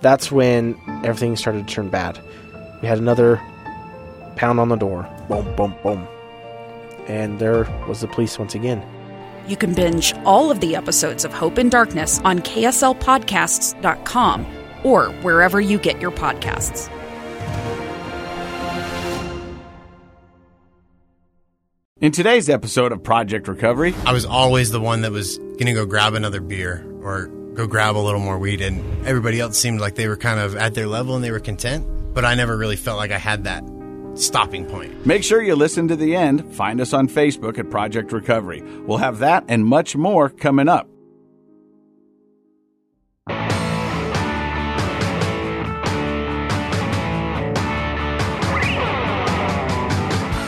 That's when everything started to turn bad. We had another pound on the door. Boom, boom, boom. And there was the police once again. You can binge all of the episodes of Hope and Darkness on KSLPodcasts.com or wherever you get your podcasts. In today's episode of Project Recovery, I was always the one that was going to go grab another beer or go grab a little more weed, and everybody else seemed like they were kind of at their level and they were content. But I never really felt like I had that stopping point. make sure you listen to the end. Find us on Facebook at Project Recovery. We'll have that and much more coming up.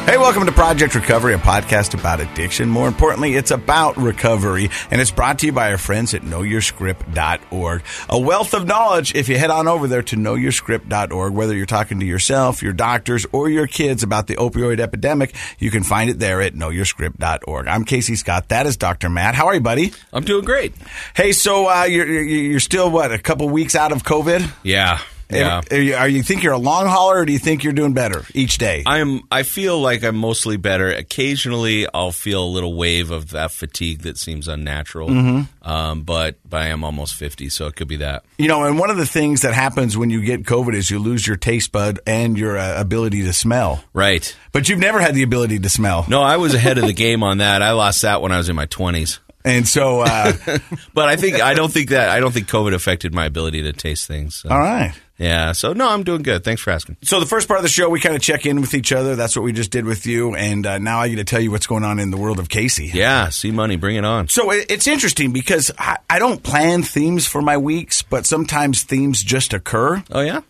Hey, welcome to Project Recovery, a podcast about addiction. More importantly, it's about recovery, and it's brought to you by our friends at knowyourscript.org. A wealth of knowledge if you head on over there to knowyourscript.org, whether you're talking to yourself, your doctors, or your kids about the opioid epidemic, you can find it there at knowyourscript.org. I'm Casey Scott. That is Dr. Matt. How are you, buddy? I'm doing great. Hey, so uh, you're, you're you're still, what, a couple weeks out of COVID? Yeah. Yeah. Are you, are you think you're a long hauler, or do you think you're doing better each day? I'm I feel like I'm mostly better. Occasionally I'll feel a little wave of that fatigue that seems unnatural. Mm-hmm. Um, but but I am almost 50, so it could be that. You know, and one of the things that happens when you get COVID is you lose your taste bud and your uh, ability to smell. Right. But you've never had the ability to smell. No, I was ahead of the game on that. I lost that when I was in my 20s. And so, uh, But I think I don't think that I don't think COVID affected my ability to taste things. so. all right. Yeah. So no, I'm doing good. Thanks for asking. So the first part of the show, we kind of check in with each other. That's what we just did with you. And uh, now I get to tell you what's going on in the world of Casey. Yeah. C-money. Bring it on. So it- it's interesting because I, I don't plan themes for my weeks, but sometimes themes just occur. Oh yeah.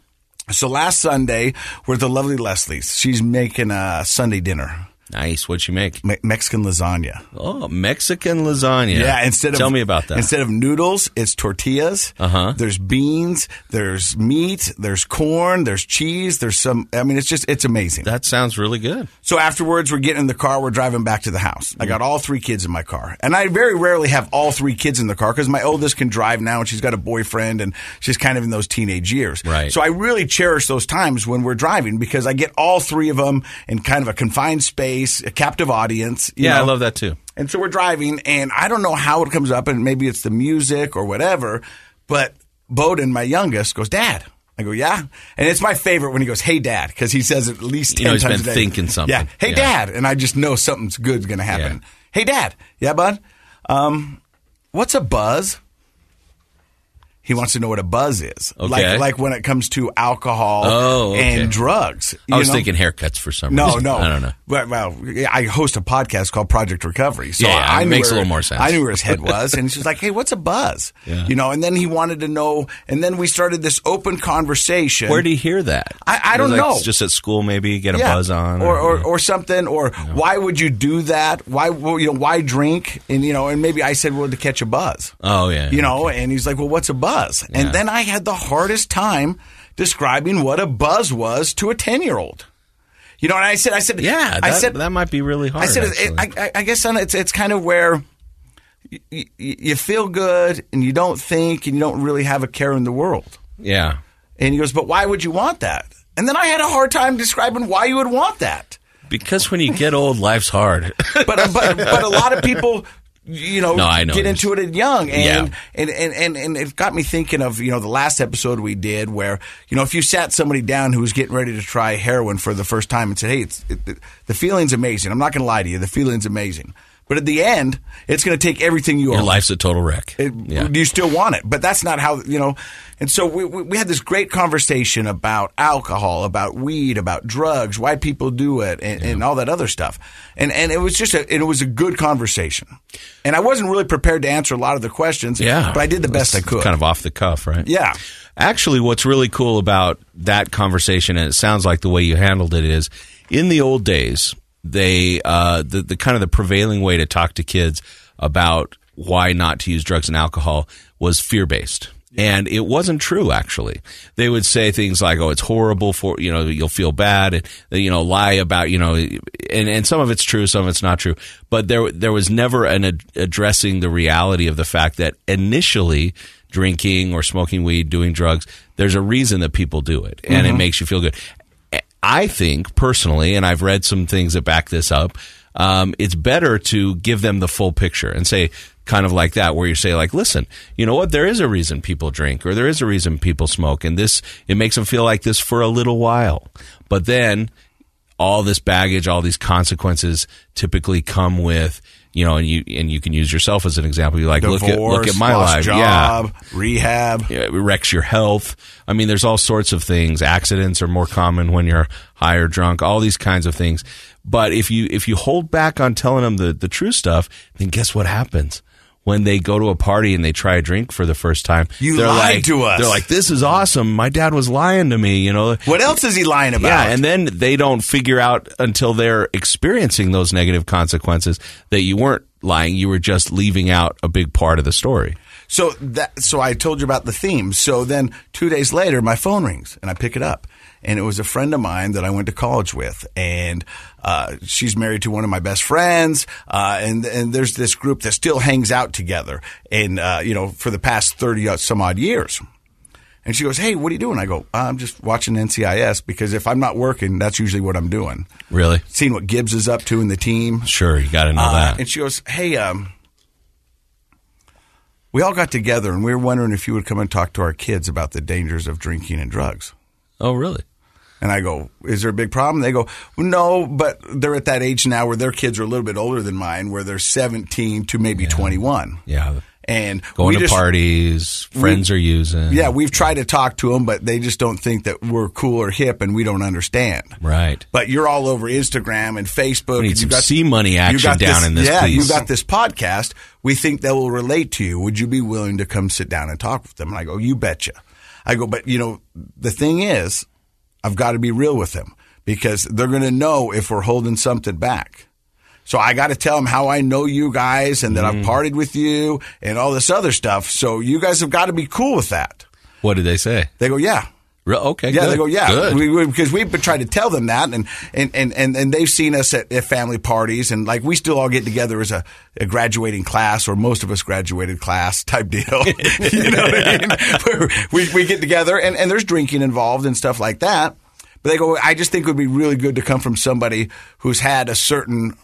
So last Sunday, we're the lovely Leslie's. She's making a Sunday dinner, Nice. What'd you make? Me- Mexican lasagna. Oh, Mexican lasagna. Yeah, instead of tell me about that. Instead of noodles, it's tortillas. Uh-huh. There's beans, there's meat, there's corn, there's cheese, there's some. I mean, it's just it's amazing. that sounds really good. so afterwards, we're getting in the car, we're driving back to the house. I got all three kids in my car, and I very rarely have all three kids in the car because my oldest can drive now, and she's got a boyfriend, and she's kind of in those teenage years. Right. So I really cherish those times when we're driving because I get all three of them in kind of a confined space, a captive audience. you Yeah, I love that too. And so we're driving, and I don't know how it comes up, and maybe it's the music or whatever, but Bowden, my youngest, goes, Dad. I go, yeah. And it's my favorite when he goes, hey, Dad, because he says it at least 10 You know he's times been a day. thinking something. Yeah. Hey, Yeah. Dad. And I just know something's good's going to happen. Yeah. Hey, Dad. Yeah, bud? Um, what's a buzz? He wants to know what a buzz is. Okay. Like, like when it comes to alcohol Oh, okay. and drugs. I was know? thinking haircuts for some No, reason. no. no. I don't know. Well, well, I host a podcast called Project Recovery, so Yeah, I knew makes a little more sense. I knew where his head was, and she's like, "Hey, what's a buzz?" Yeah. You know, and then he wanted to know, and then we started this open conversation. Where do you hear that? I- I don't Like, know. Just at school, maybe get a Yeah. buzz on, or or, or something, or why would you do that? Why well, you know why drink? And you know, and maybe I said, "Well, to catch a buzz." oh yeah, You know, and he's like, "Well, what's a buzz?" Yeah. And then I had the hardest time describing what a buzz was to a ten year old. You know, and I said, I said, yeah. That, I said, that might be really hard. I said, it, I, I- I guess it's it's kind of where you, you, you feel good and you don't think and you don't really have a care in the world. yeah, And he goes, but why would you want that? And then I had a hard time describing why you would want that. because when you get old, life's hard. But uh, but but a lot of people. You know, No, I know get into it at young, and, Yeah. and, and and and it got me thinking of you know the last episode we did where you know if you sat somebody down who was getting ready to try heroin for the first time and said, "Hey, it's it, the feeling's amazing. I'm not going to lie to you, the feeling's amazing." But at the end, it's going to take everything you are. Your own. life's a total wreck. It, yeah. You still want it, but that's not how you know. And so we, we, we had this great conversation about alcohol, about weed, about drugs, why people do it, and, and all that other stuff. And and it was just a it was a good conversation. And I wasn't really prepared to answer a lot of the questions. Yeah. but I did the best I could. Kind of off the cuff, right? Yeah. Actually, what's really cool about that conversation, and it sounds like the way you handled it is, in the old days, they uh, the the kind of the prevailing way to talk to kids about why not to use drugs and alcohol was fear based. And it wasn't true, actually. They would say things like, "Oh, it's horrible for you know, you'll feel bad," and you know, lie about you know, and and some of it's true, some of it's not true. But there there was never an ad- addressing the reality of the fact that initially drinking or smoking weed, doing drugs, there's a reason that people do it, and it makes you feel good. I think personally, and I've read some things that back this up. Um, it's better to give them the full picture and say, kind of like that, where you say, like, listen, you know what? There is a reason people drink, or there is a reason people smoke, and this it makes them feel like this for a little while, but then all this baggage, all these consequences typically come with, you know, and you and you can use yourself as an example. You like Divorce, look at look at my life, job, yeah, rehab. yeah, it wrecks your health. I mean, there's all sorts of things. Accidents are more common when you're high or drunk. All these kinds of things. But if you if you hold back on telling them the the true stuff, then guess what happens? When they go to a party and they try a drink for the first time, You they're lied like, to us. They're like, "This is awesome. My dad was lying to me." You know, What else is he lying about? yeah, and then they don't figure out until they're experiencing those negative consequences that you weren't lying. You were just leaving out a big part of the story. So that so I told you about the theme. So then two days later, my phone rings and I pick it up, and it was a friend of mine that I went to college with, and uh, she's married to one of my best friends, uh, and and there's this group that still hangs out together, and uh, you know for the past thirty some odd years. And she goes, "Hey, what are you doing?" I go, "I'm just watching NCIS because if I'm not working, that's usually what I'm doing. Really? Seeing what Gibbs is up to in the team, Sure, you got to know uh, that. And she goes, "Hey, um, we all got together and we were wondering if you would come and talk to our kids about the dangers of drinking and drugs." Oh, really? And I go, "Is there a big problem?" They go, "No, but they're at that age now where their kids are a little bit older than mine, where they're 17 to maybe 21." Yeah. And Going to just- parties, friends are using. Yeah, we've tried to talk to them, but they just don't think that we're cool or hip, and we don't understand. Right. But you're all over Instagram and Facebook. We need some you got- C-money you action got down in this Yeah, you piece. got this podcast. We think they will relate to you. Would you be willing to come sit down and talk with them? And I go, you betcha. I go, but you know, the thing is, I've got to be real with them because they're going to know if we're holding something back. So I got to tell them how I know you guys and that Mm. I've partied with you and all this other stuff. So you guys have got to be cool with that. What did they say? They go, yeah. Okay. Yeah, good. they go, yeah, we, we, because we've been trying to tell them that, and and, and, and, and they've seen us at, at family parties, and like we still all get together as a, a graduating class, or most of us graduated class type deal. you know what I mean? We we get together, and, and there's drinking involved and stuff like that. But they go, I just think it would be really good to come from somebody who's had a certain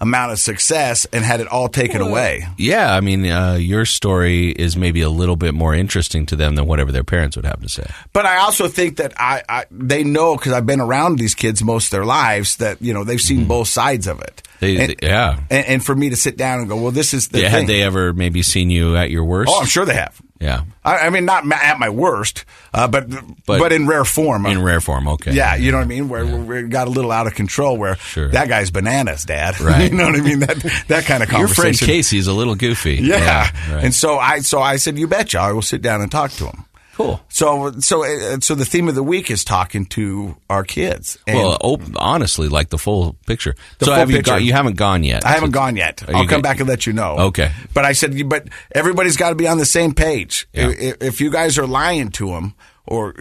amount of success and had it all taken away. yeah, I mean, uh, your story is maybe a little bit more interesting to them than whatever their parents would have to say. But I also think that I, I they know because I've been around these kids most of their lives that you know they've seen both sides of it. Mm-hmm. They- and, they- yeah. And, and for me to sit down and go, well, this is the Yeah, thing. had they ever maybe seen you at your worst? oh, I'm sure they have. Yeah. I, I mean, not ma- at my worst, uh, but, But- but in rare form. In rare form, okay. Yeah, you know what I mean. Where we got a little out of control. Where Sure. that guy's bananas, Dad. Right. you know what I mean. That that kind of conversation. Your friend Casey's a little goofy. Yeah. right. And so I so I said, you betcha, I will sit down and talk to him. Cool. So so uh, so the theme of the week is talking to our kids. And Well, op- honestly, like the full picture. The so full have you picture. got, you haven't gone yet? I haven't So- gone yet. I'll come good? back and let you know. Okay. But I said, but everybody's got to be on the same page. Yeah. If, if you guys are lying to them, or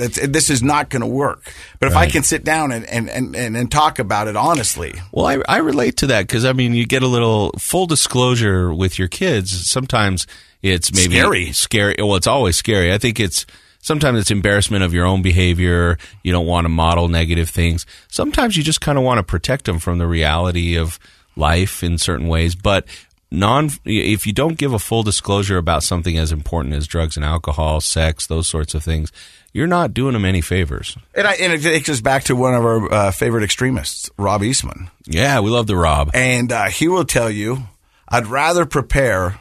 uh, this is not going to work. But if I can sit down and, and, and, and, and talk about it honestly, Well, I, I relate to that because I mean, you get a little full disclosure with your kids. Sometimes it's maybe Scary. Scary. Well, it's always scary. I think it's sometimes it's embarrassment of your own behavior. You don't want to model negative things. Sometimes you just kind of want to protect them from the reality of life in certain ways. But non if you don't give a full disclosure about something as important as drugs and alcohol, sex, those sorts of things, you're not doing them any favors. And, I, and it takes us back to one of our uh, favorite extremists, Rob Eastman. Yeah, we love the Rob. And uh, he will tell you, I'd rather prepare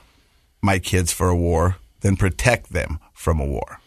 my kids for a war than protect them from a war.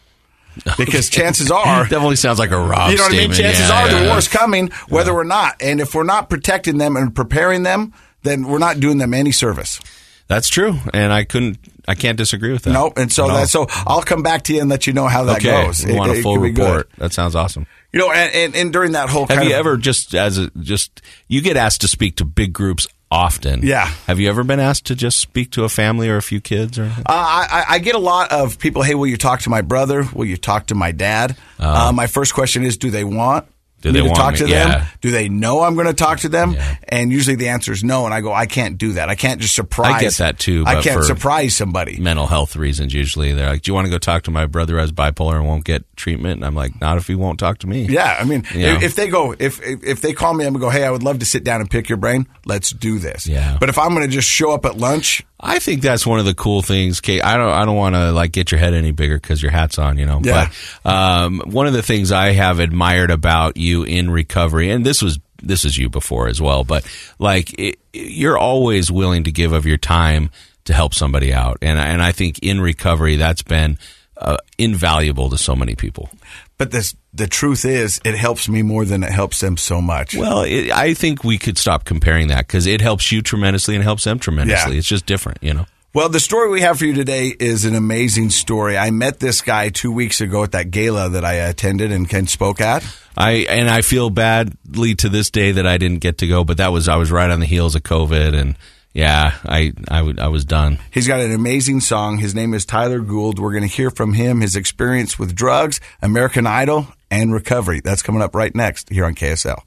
Because chances are, it Definitely sounds like a Rob you know what I mean? Chances Yeah, are yeah. the war's coming, whether or not. And if we're not protecting them and preparing them, then we're not doing them any service. That's true, and I couldn't, I can't disagree with that. No, and so all. that so I'll come back to you and let you know how that okay. goes. We want it a full report. That sounds awesome. You know, and, and, and during that whole Have you of, ever just as a just you get asked to speak to big groups often? Yeah. Have you ever been asked to just speak to a family or a few kids or? Uh, I, I- I get a lot of people. Hey, will you talk to my brother? Will you talk to my dad? Uh, my first question is, do they want? Do they to want talk me- to yeah. them? Do they know I'm going to talk to them? Yeah. And usually the answer is no. And I go, I can't do that. I can't just surprise. I get that too, I can't surprise somebody. mental health reasons usually they're like do you want to go talk to my brother who has bipolar and won't get treatment and i'm like not if he won't talk to me Yeah, I mean, Yeah. if, if they go, if, if if they call me, I'm gonna go. Hey, I would love to sit down and pick your brain. Let's do this. Yeah. But if I'm gonna just show up at lunch, i think that's one of the cool things Kate. i don't i don't want to like get your head any bigger because your hat's on you know Yeah. but um, one of the things i have admired about you in recovery and this was this is you before as well but like it, you're always willing to give of your time to help somebody out and and i think in recovery that's been uh, invaluable to so many people but this the truth is, it helps me more than it helps them so much. Well, it, I think we could stop comparing that because it helps you tremendously and helps them tremendously. Yeah. It's just different, you know. Well, the story we have for you today is an amazing story. I met this guy two weeks ago at that gala that I attended and Ken spoke at. I and I feel badly to this day that I didn't get to go, but that was I was right on the heels of COVID, and yeah, I I, would- I was done. He's got an amazing song. His name is Tyler Gould. We're going to hear from him, his experience with drugs, American Idol, and recovery. That's coming up right next here on KSL.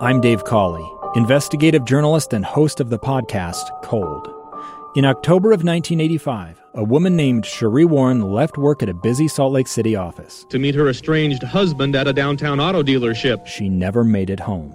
I'm Dave Cawley, investigative journalist and host of the podcast Cold. In October of 1985, a woman named Cherie Warren left work at a busy Salt Lake City office. to meet her estranged husband at a downtown auto dealership. She never made it home.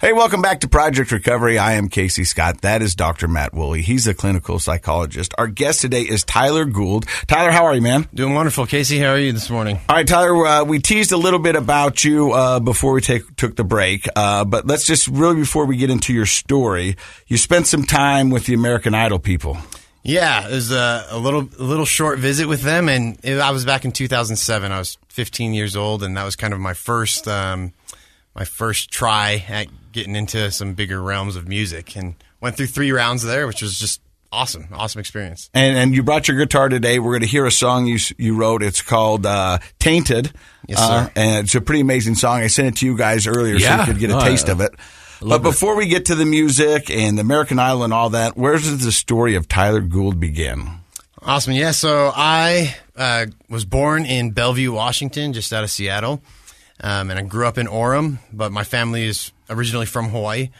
Hey, welcome back to Project Recovery. I am Casey Scott. That is Dr. Matt Woolley. He's a clinical psychologist. Our guest today is Tyler Gould. Tyler, how are you, man? Doing wonderful, Casey. How are you this morning? All right, Tyler, uh, we teased a little bit about you uh, before we take, took the break, uh, but let's just really, before we get into your story, you spent some time with the American Idol people. Yeah, it was a, a little a little short visit with them, and it, I was back in 2007. I was 15 years old, and that was kind of my first um, my first try at getting into some bigger realms of music, and went through three rounds there, which was just awesome, awesome experience. And, and you brought your guitar today. We're going to hear a song you you wrote. It's called uh, "Tainted." Yes, Uh, and it's a pretty amazing song. I sent it to you guys earlier so you could get a Oh, taste of it. But before we get to the music and the American Idol and all that, where does the story of Tyler Gould begin? Awesome. Yeah. So I uh, was born in Bellevue, Washington, just out of Seattle. Um, and I grew up in Orem, but my family is originally from Hawaii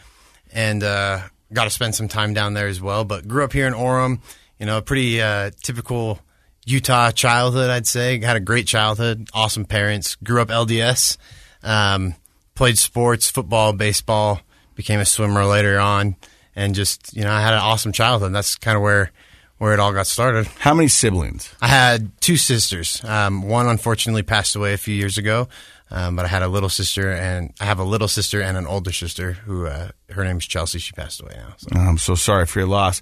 and uh, got to spend some time down there as well. But grew up here in Orem, you know, a pretty uh, typical Utah childhood, I'd say. Had a great childhood, awesome parents, grew up LDS, um, played sports, football, baseball, became a swimmer later on, and just, you know, I had an awesome childhood. That's kind of where where it all got started. How many siblings? I had two sisters. Um, one unfortunately passed away a few years ago, um, but I had a little sister, and I have a little sister and an older sister who uh, her name is Chelsea. She passed away now. So. I'm so sorry for your loss.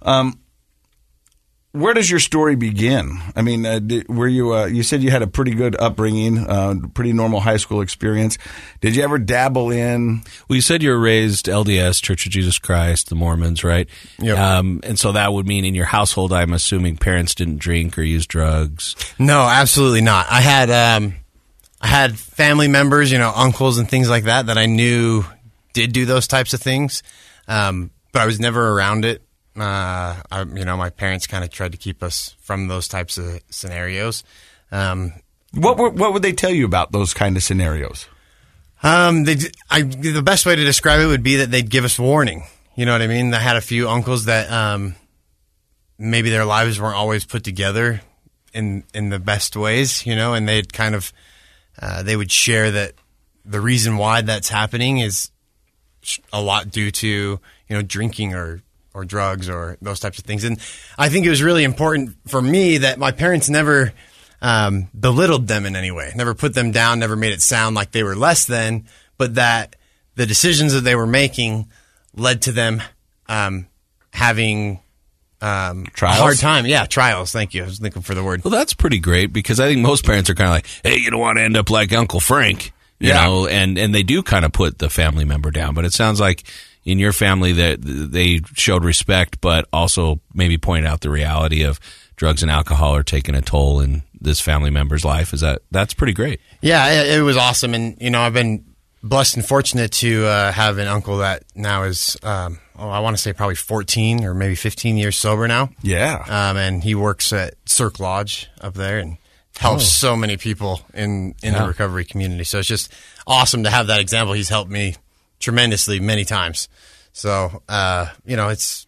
Um, where does your story begin? I mean, uh, did, were you? Uh, you said you had a pretty good upbringing, uh, pretty normal high school experience. Did you ever dabble in? Well, you said you were raised LDS, Church of Jesus Christ, the Mormons, right? Yep. Um, and so that would mean in your household, I'm assuming parents didn't drink or use drugs. No, absolutely not. I had um, I had family members, you know, uncles and things like that that I knew did do those types of things, um, but I was never around it. Uh, I, you know, my parents kind of tried to keep us from those types of scenarios. Um, What were, what would they tell you about those kind of scenarios? Um, they, I, the best way to describe it would be that they'd give us warning. You know what I mean? I had a few uncles that um, maybe their lives weren't always put together in in the best ways, you know, and they'd kind of uh, they would share that the reason why that's happening is a lot due to you know drinking or or drugs or those types of things. And I think it was really important for me that my parents never um, belittled them in any way, never put them down, never made it sound like they were less than, but that the decisions that they were making led to them um, having um, Trials? hard time. Yeah, trials. Thank you. I was looking for the word. Well, that's pretty great because I think most parents are kind of like, "Hey, you don't want to end up like Uncle Frank," you Yeah. know, and and they do kind of put the family member down. But it sounds like in your family that they showed respect, but also maybe pointed out the reality of drugs and alcohol are taking a toll in this family member's life. Is that that's pretty great? Yeah, it, it was awesome, and you know, I've been blessed and fortunate to uh, have an uncle that now is, um, oh, I want to say probably 14 or maybe 15 years sober now. Yeah. Um, and he works at Cirque Lodge up there and helps so many people in in Yeah. the recovery community. So it's just awesome to have that example. He's helped me tremendously many times. So uh, you know, it's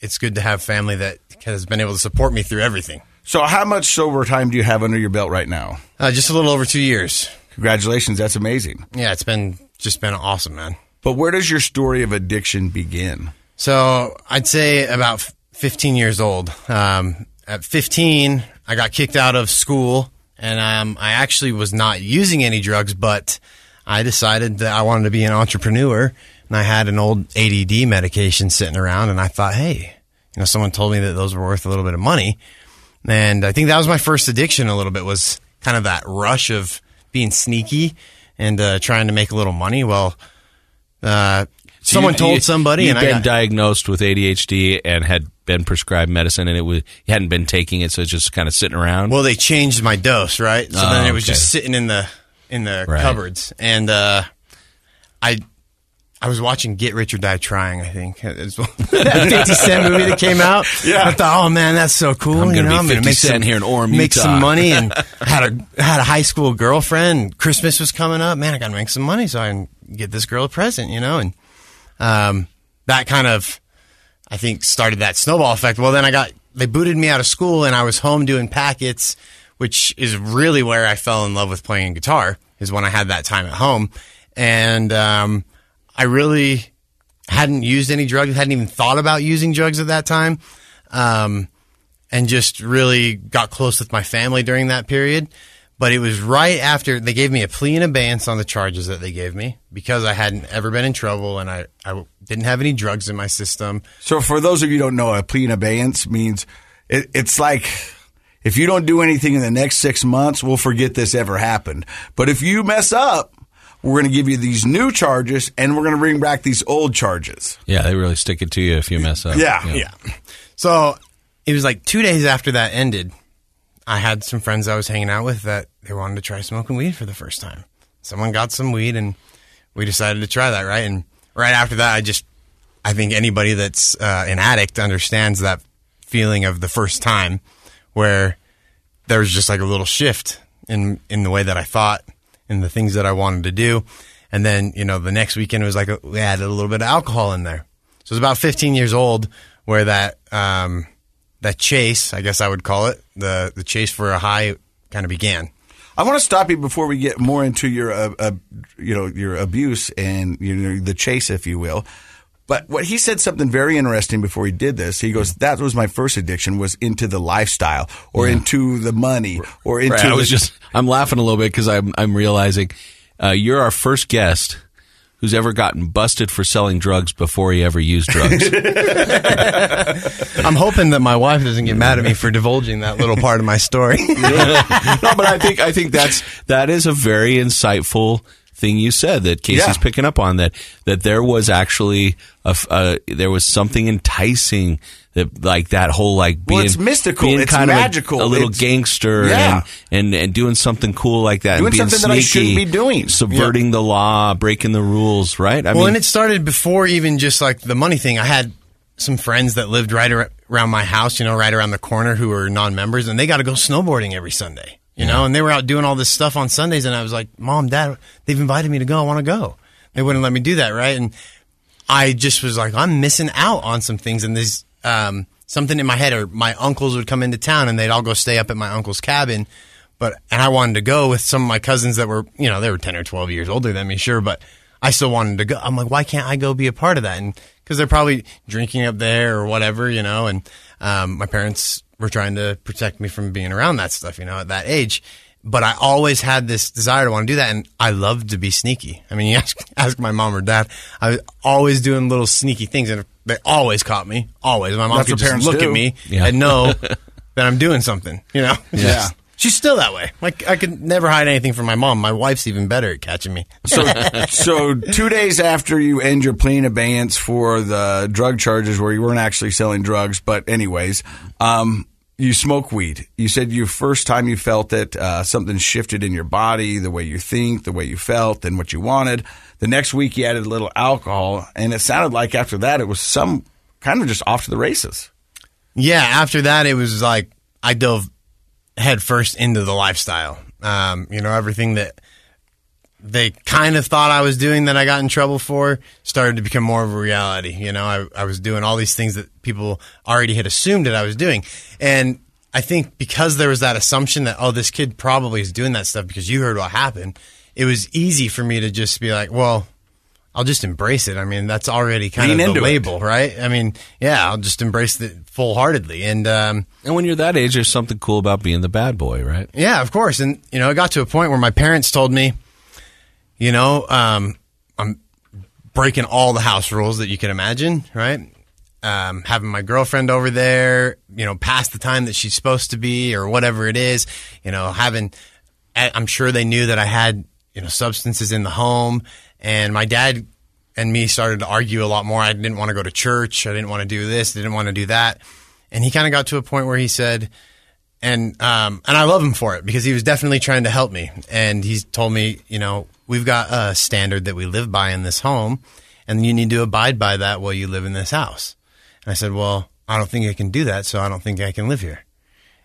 it's good to have family that has been able to support me through everything. So, how much sober time do you have under your belt right now? Uh, just a little over two years. Congratulations, that's amazing. Yeah, it's been just been awesome, man. But where does your story of addiction begin? So I'd say about 15 years old. Um, at 15, I got kicked out of school, and um, I actually was not using any drugs, but I decided that I wanted to be an entrepreneur, and I had an old ADD medication sitting around, and I thought, hey, you know, someone told me that those were worth a little bit of money, and I think that was my first addiction. A little bit was kind of that rush of being sneaky and uh, trying to make a little money. Well. Uh, So someone you- told you- somebody, and I been got, diagnosed with ADHD and had been prescribed medicine, and it was you hadn't been taking it, so it's just kind of sitting around. Well, they changed my dose, right? So then Oh, it was okay. just sitting in the in the Right. cupboards, and uh, I I was watching Get Rich or Die Trying. I think that Fifty Cent movie that came out. Yeah. I thought, oh man, that's so cool. I'm you gonna know, I'm gonna make some here in Orem, make Utah. some money, and had a had a high school girlfriend. Christmas was coming up. Man, I got to make some money so I can get this girl a present. You know, and um, that kind of I think started that snowball effect. Well, then I got they booted me out of school, and I was home doing packets, which is really where I fell in love with playing guitar. Is when I had that time at home, and um, I really hadn't used any drugs, hadn't even thought about using drugs at that time, um, and just really got close with my family during that period. But it was right after they gave me a plea in abeyance on the charges that they gave me because I hadn't ever been in trouble and I, I didn't have any drugs in my system. So, for those of you who don't know, a plea in abeyance means it, it's like if you don't do anything in the next six months, we'll forget this ever happened. But if you mess up, we're going to give you these new charges and we're going to bring back these old charges. yeah, they really stick it to you if you mess up. Yeah. Yeah. So it was like two days after that ended. I had some friends I was hanging out with that they wanted to try smoking weed for the first time. Someone got some weed and we decided to try that, right? And right after that, I just, I think anybody that's uh, an addict understands that feeling of the first time where there was just like a little shift in, in the way that I thought and the things that I wanted to do. And then, you know, the next weekend it was like we added a little bit of alcohol in there. So it was about 15 years old where that, um, that chase, I guess I would call it, the, the chase for a high kind of began. I want to stop you before we get more into your, uh, uh, you know, your abuse and you know, the chase, if you will. But what he said something very interesting before he did this. He goes, "That was my first addiction was into the lifestyle, or into the money, or into." Right, I the, was just I'm laughing a little bit because I'm I'm realizing uh, you're our first guest who's ever gotten busted for selling drugs before he ever used drugs. I'm hoping that my wife doesn't get mad at me for divulging that little part of my story. no, but I think I think that's that is a very insightful thing you said that Casey's Yeah. picking up on that that there was actually a, uh, there was something enticing that like that whole like being Well, it's mystical. being It's kind magical. of a, a little It's- gangster Yeah. and, and and doing something cool like that Doing and being something that I shouldn't be doing. subverting the law breaking the rules right I well, mean and it started before even just like the money thing. I had some friends that lived right around my house, you know, right around the corner who were non-members, and they got to go snowboarding every Sunday, you know, and they were out doing all this stuff on Sundays, and I was like, "Mom, Dad, they've invited me to go. I want to go." They wouldn't let me do that, right? And I just was like, I'm missing out on some things, and there's um, something in my head, or my uncles would come into town, and they'd all go stay up at my uncle's cabin. But and I wanted to go with some of my cousins that were, you know, they were ten or twelve years older than me, sure, but I still wanted to go. I'm like, why can't I go be a part of that? And because they're probably drinking up there or whatever, you know. And um, my parents were trying to protect me from being around that stuff, you know, at that age. But I always had this desire to want to do that, and I loved to be sneaky. I mean, you ask, ask my mom or dad, I was always doing little sneaky things, and they always caught me. Always, my mom That's could just parents look do. at me Yeah. and know that I'm doing something. You know, Yeah. She's still that way. Like I could never hide anything from my mom. My wife's even better at catching me. So, so two days after you end your plea in abeyance for the drug charges, where you weren't actually selling drugs, but anyways, um, you smoke weed. You said your first time you felt it, uh, something shifted in your body, the way you think, the way you felt, and what you wanted. The next week you added a little alcohol, and it sounded like after that it was some kind of just off to the races. Yeah, after that, it was like I dove head first into the lifestyle. Um, you know, everything that they kind of thought I was doing that I got in trouble for started to become more of a reality. You know, I, I was doing all these things that people already had assumed that I was doing. And I think because there was that assumption that, oh, this kid probably is doing that stuff because you heard what happened, it was easy for me to just be like, well, I'll just embrace it. I mean, that's already kind Lean of the it. label, right? I mean, yeah, I'll just embrace it full heartedly. And, um, and when you're that age there's something cool about being the bad boy right yeah, of course. And, you know, it got to a point where my parents told me, you know, um, I'm breaking all the house rules that you can imagine, right? Um, having my girlfriend over there, you know, past the time that she's supposed to be or whatever it is, you know, having, I- I'm sure they knew that I had, you know, substances in the home. And my dad and me started to argue a lot more. I didn't want to go to church. I didn't want to do this. I didn't want to do that. And he kind of got to a point where he said, and um, and I love him for it because he was definitely trying to help me. And he's told me, you know, we've got a standard that we live by in this home, and you need to abide by that while you live in this house. And I said, well, I don't think I can do that, so I don't think I can live here.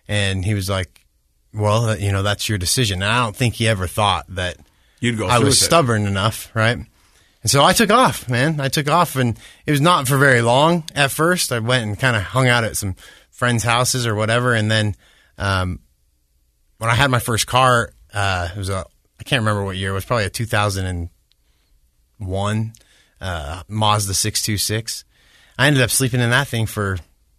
And he was like, well, you know, that's your decision. And I don't think he ever thought that You'd go I was it. stubborn enough, right? And so I took off, man. I took off, and it was not for very long at first. I went and kind of hung out at some friends' houses or whatever, and then um, when I had my first car, uh, it was a can't remember what year. It was probably a 2001 uh, Mazda 626. I ended up sleeping in that thing for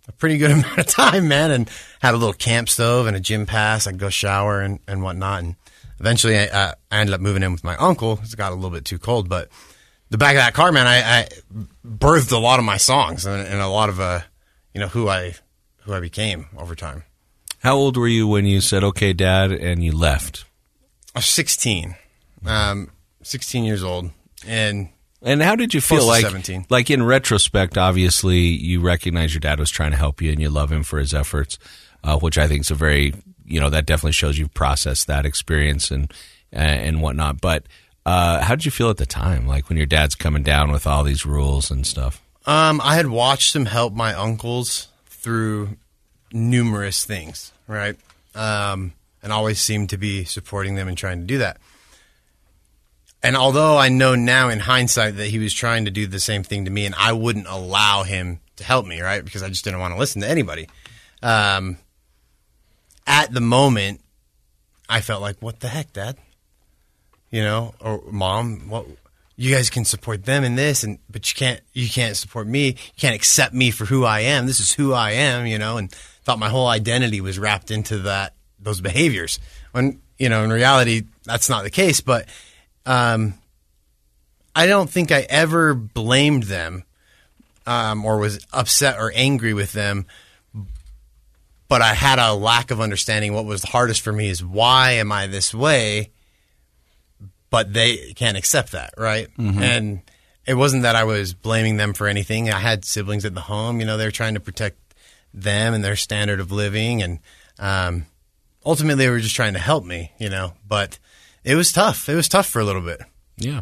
a pretty good amount of time, man, and had a little camp stove and a gym pass. I'd go shower and, and whatnot. And eventually I, uh, I ended up moving in with my uncle. it got a little bit too cold. But the back of that car, man, I, I birthed a lot of my songs and, and a lot of, uh, you know, who I, who I became over time. how old were you when you said okay dad and you left I was 16, um, 16 years old. And And how did you feel like 17. like in retrospect obviously you recognize your dad was trying to help you and you love him for his efforts uh, which I think is a very you know that definitely shows you've processed that experience and and whatnot but uh, how did you feel at the time like when your dad's coming down with all these rules and stuff Um, I had watched him help my uncles through numerous things, right? Um, and always seemed to be supporting them and trying to do that. And although I know now in hindsight that he was trying to do the same thing to me, and I wouldn't allow him to help me, right? Because I just didn't want to listen to anybody. Um, at the moment, I felt like, what the heck, Dad? You know, or Mom, what? You guys can support them in this, and but you can't. You can't support me. You can't accept me for who I am. This is who I am. You know, and thought my whole identity was wrapped into that those behaviors. When you know, in reality, that's not the case. But um, I don't think I ever blamed them um, or was upset or angry with them. But I had a lack of understanding. What was the hardest for me is why am I this way? But they can't accept that, right? Mhm. And it wasn't that I was blaming them for anything. I had siblings at the home. You know, they're trying to protect them and their standard of living, and um, ultimately they were just trying to help me. You know, but it was tough. It was tough for a little bit. Yeah.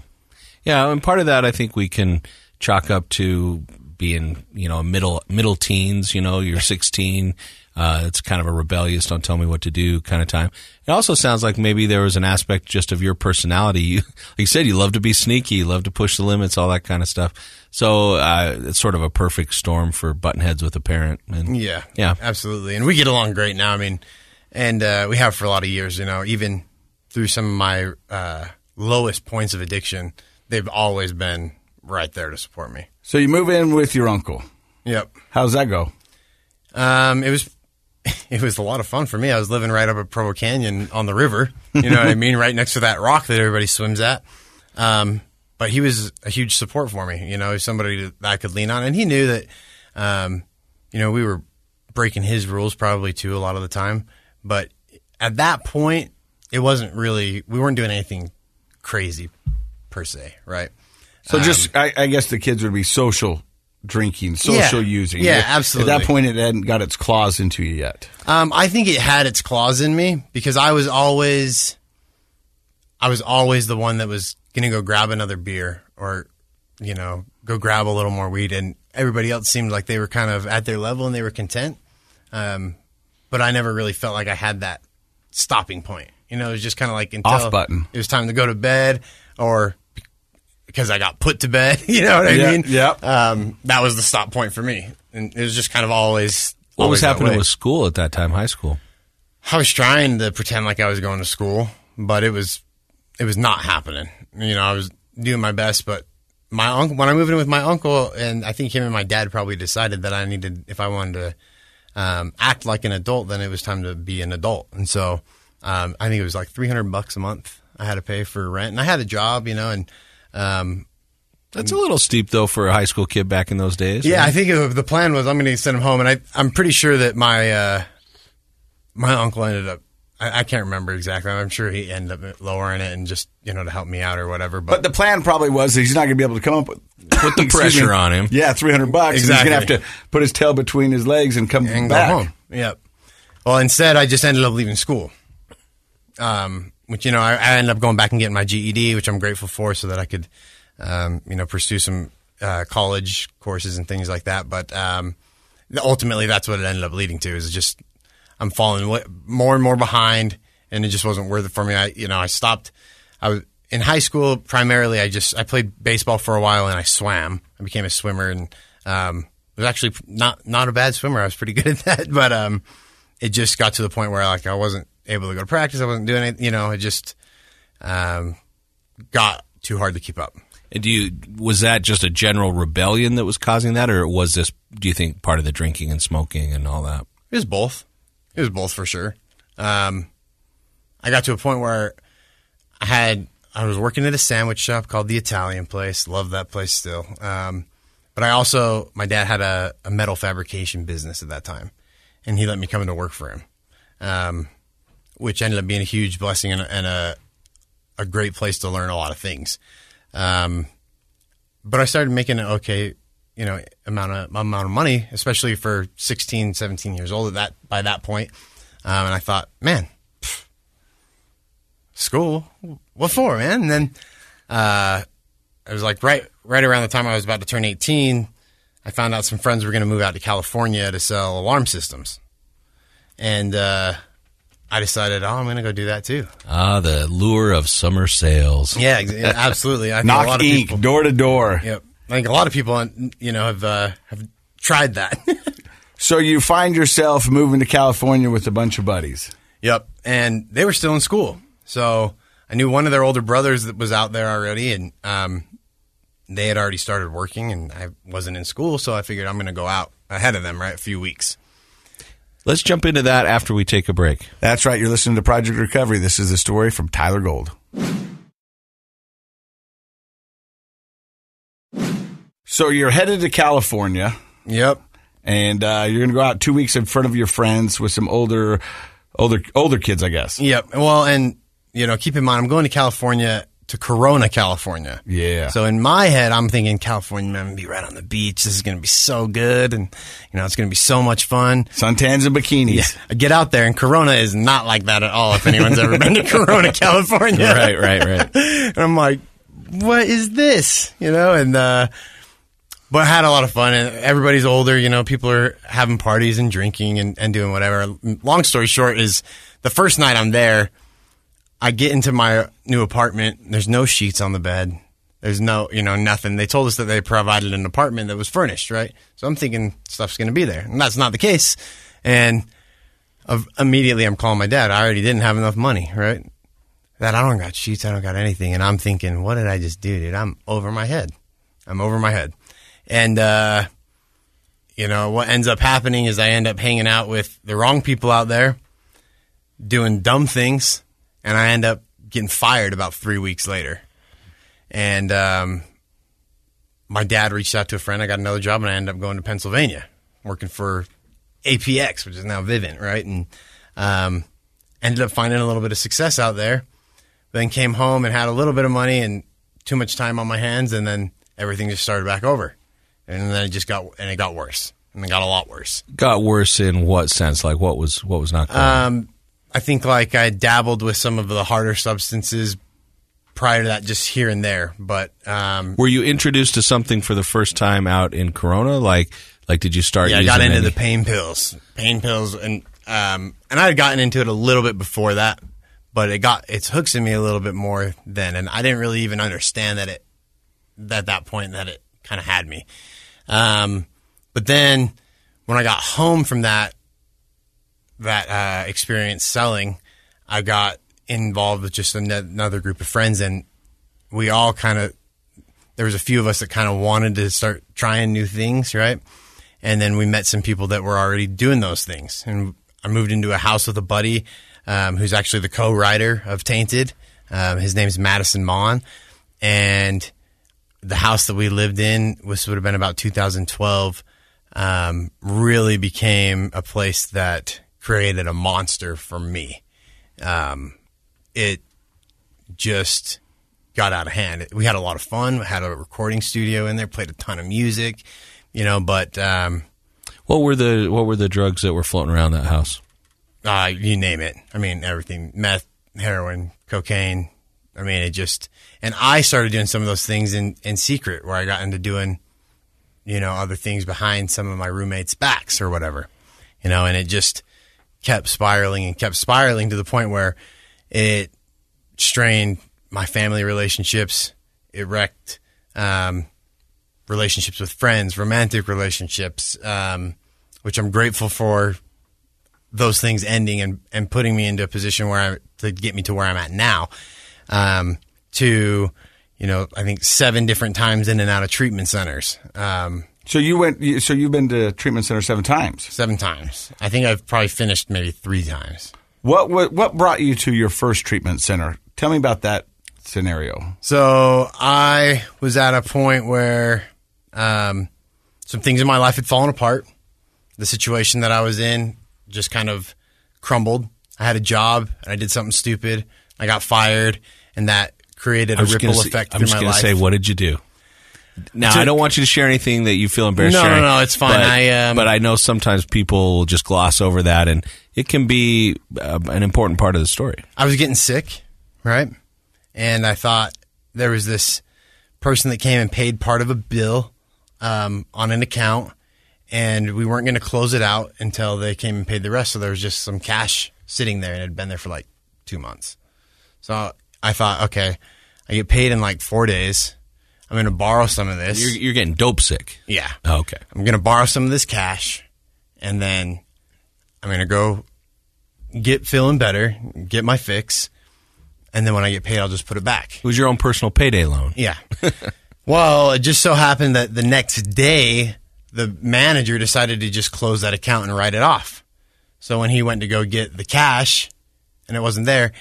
Yeah, and part of that I think we can chalk up to being, you know, middle middle teens, you know, you're 16, uh, it's kind of a rebellious don't tell me what to do kind of time. It also sounds like maybe there was an aspect just of your personality. You like you said you love to be sneaky, you love to push the limits, all that kind of stuff. So, uh, it's sort of a perfect storm for button heads with a parent. And Yeah, Yeah. absolutely. And we get along great now. I mean, and uh, we have for a lot of years. You know, even through some of my uh, lowest points of addiction, they've always been right there to support me. So you move in with your uncle. Yep. How's that go? Um, it was it was a lot of fun for me. I was living right up at Provo Canyon on the river. You know what I mean? Right next to that rock that everybody swims at. Um, but he was a huge support for me. You know, somebody that I could lean on, and he knew that. Um, you know, we were breaking his rules probably too a lot of the time. But at that point, it wasn't really. We weren't doing anything crazy per se, right? So Um, just, I, I guess the kids would be social drinking, social Yeah. using. Yeah, absolutely. At that point, it hadn't got its claws into you yet. Um, I think it had its claws in me because I was always, I was always the one that was gonna go grab another beer or, you know, go grab a little more weed, and everybody else seemed like they were kind of at their level and they were content. Um, but I never really felt like I had that stopping point. You know, it was just kind of like until Off button. It was time to go to bed, or because I got put to bed. You know what I Yeah, mean? yeah. Um, that was the stop point for me, and it was just kind of always. what was always that happening with school at that time, high school? I was trying to pretend like I was going to school, but it was it was not happening. You know, I was doing my best, but my uncle when I moved in with my uncle, and I think him and my dad probably decided that I needed if I wanted to um, act like an adult, then it was time to be an adult. And so um, I think it was like three hundred bucks a month I had to pay for rent, and I had a job, you know, and um, That's a little steep though for a high school kid back in those days. yeah, right? I think it, the plan was I'm going to send him home, and I I'm pretty sure that my uh, my uncle ended up. I, I can't remember exactly. I'm sure he ended up lowering it and just you know to help me out or whatever. But But, the plan probably was that he's not going to be able to come up with Put the excuse me. pressure on him. Yeah, three hundred bucks. Exactly. He's going to have to put his tail between his legs and come and back. home. Yep. Well, instead, I just ended up leaving school. Um, which you know, I, I ended up going back and getting my GED, which I'm grateful for, so that I could, um, you know, pursue some uh, college courses and things like that. But um, ultimately, that's what it ended up leading to. Is just I'm falling more and more behind, and it just wasn't worth it for me. I, you know, I stopped. I was in high school primarily. I just I played baseball for a while and I swam. I became a swimmer and um, was actually not not a bad swimmer. I was pretty good at that, but um, it just got to the point where like I wasn't able to go to practice. I wasn't doing it. You know, it just um, got too hard to keep up. And do you was that just a general rebellion that was causing that, or was this? Do you think part of the drinking and smoking and all that? It was both. It was both for sure. Um, I got to a point where I had I was working at a sandwich shop called the Italian Place. Love that place still. Um, but I also my dad had a, a metal fabrication business at that time, and he let me come into work for him, um, which ended up being a huge blessing and, a- and a a great place to learn a lot of things. Um, but I started making okay, you know, amount of amount of money, especially for 16, 17 years old at that by that point. Um, and I thought, man, pff, school, what for, man? And then uh, it was like right right around the time I was about to turn 18, I found out some friends were going to move out to California to sell alarm systems. And uh, I decided, oh, I'm going to go do that too. Ah, the lure of summer sales. Yeah, absolutely. I Knock lot of ink people, door to door. Yep. I think a lot of people, you know, have uh, have tried that. So you find yourself moving to California with a bunch of buddies. Yep. And they were still in school. So I knew one of their older brothers that was out there already and um, they had already started working and I wasn't in school, so I figured I'm gonna go out ahead of them, right? A few weeks. Let's jump into that after we take a break. That's right. You're listening to Project Recovery. This is the story from Tyler Gould. So you're headed to California. Yep. And uh, you're going to go out two weeks in front of your friends with some older, older, older kids, I guess. Yep. Well, and you know, keep in mind, I'm going to California to Corona, California. Yeah. So in my head, I'm thinking California, man, I'm gonna be right on the beach. This is going to be so good, and you know, it's going to be so much fun. Suntans and bikinis. Yeah. I get out there, and Corona is not like that at all. If anyone's ever been to Corona, California, Right, right, right. and I'm like, what is this? You know, and uh, but I had a lot of fun, and everybody's older. You know, people are having parties and drinking and, and doing whatever. Long story short is, the first night I'm there, I get into my new apartment. There's no sheets on the bed. There's no, you know, nothing. They told us that they provided an apartment that was furnished, right? So I'm thinking stuff's going to be there, and that's not the case. And of, immediately, I'm calling my dad. I already didn't have enough money, right? That I don't got sheets, I don't got anything, and I'm thinking, what did I just do, dude? I'm over my head. I'm over my head, and uh, you know what ends up happening is I end up hanging out with the wrong people out there, doing dumb things, and I end up getting fired about three weeks later. And um, my dad reached out to a friend. I got another job, and I ended up going to Pennsylvania, working for APX, which is now Vivint, right? And um, ended up finding a little bit of success out there. Then came home and had a little bit of money and too much time on my hands, and then everything just started back over. And then it just got and it got worse, and it got a lot worse. Got worse in what sense? Like what was what was not going? Um, I think like I dabbled with some of the harder substances prior to that, just here and there. But um, Were you introduced to something for the first time out in Corona? Like like did you start? yeah, I got into any- the pain pills, pain pills, and um, and I had gotten into it a little bit before that, but it got it's hooks in me a little bit more then, and I didn't really even understand that it at that point that it kind of had me. Um, but then when I got home from that that uh, experience selling, I got involved with just an- another group of friends, and we all kind of there was a few of us that kind of wanted to start trying new things, right? And then we met some people that were already doing those things, and I moved into a house with a buddy um, who's actually the co-writer of Tainted. Um, his name's Madison Mon, and the house that we lived in, which would have been about 2012, um, really became a place that created a monster for me. Um, it just got out of hand. We had a lot of fun. We had a recording studio in there, played a ton of music, you know, but um, What were the what were the drugs that were floating around that house? uh, you name it. I mean, everything meth, heroin, cocaine. I mean, it just, and I started doing some of those things in, in secret where I got into doing, you know, other things behind some of my roommates' backs or whatever, you know, and it just kept spiraling and kept spiraling to the point where it strained my family relationships. It wrecked um, relationships with friends, romantic relationships, um, which I'm grateful for those things ending and, and putting me into a position where I to get me to where I'm at now. Um, to you know, I think seven different times in and out of treatment centers. Um, So you went. So you've been to treatment center seven times. seven times. I think I've probably finished maybe three times. What what what brought you to your first treatment center? Tell me about that scenario. So I was at a point where um, some things in my life had fallen apart. The situation that I was in just kind of crumbled. I had a job and I did something stupid. I got fired, and that created a ripple say- effect I'm just going to say, what did you do? Now, To- I don't want you to share anything that you feel embarrassed No, no, sharing. no, it's fine. But, I, um, but I know sometimes people just gloss over that, and it can be uh, an important part of the story. I was getting sick, right? And I thought there was this person that came and paid part of a bill um, on an account, and we weren't going to close it out until they came and paid the rest. So there was just some cash sitting there, and it had been there for like two months. So I thought, okay, I get paid in like four days. I'm going to borrow some of this. You're, you're getting dope sick. yeah. Oh, okay. I'm going to borrow some of this cash and then I'm going to go get feeling better, get my fix. And then when I get paid, I'll just put it back. It was your own personal payday loan. Yeah. well, it just so happened that the next day, the manager decided to just close that account and write it off. So when he went to go get the cash and it wasn't there,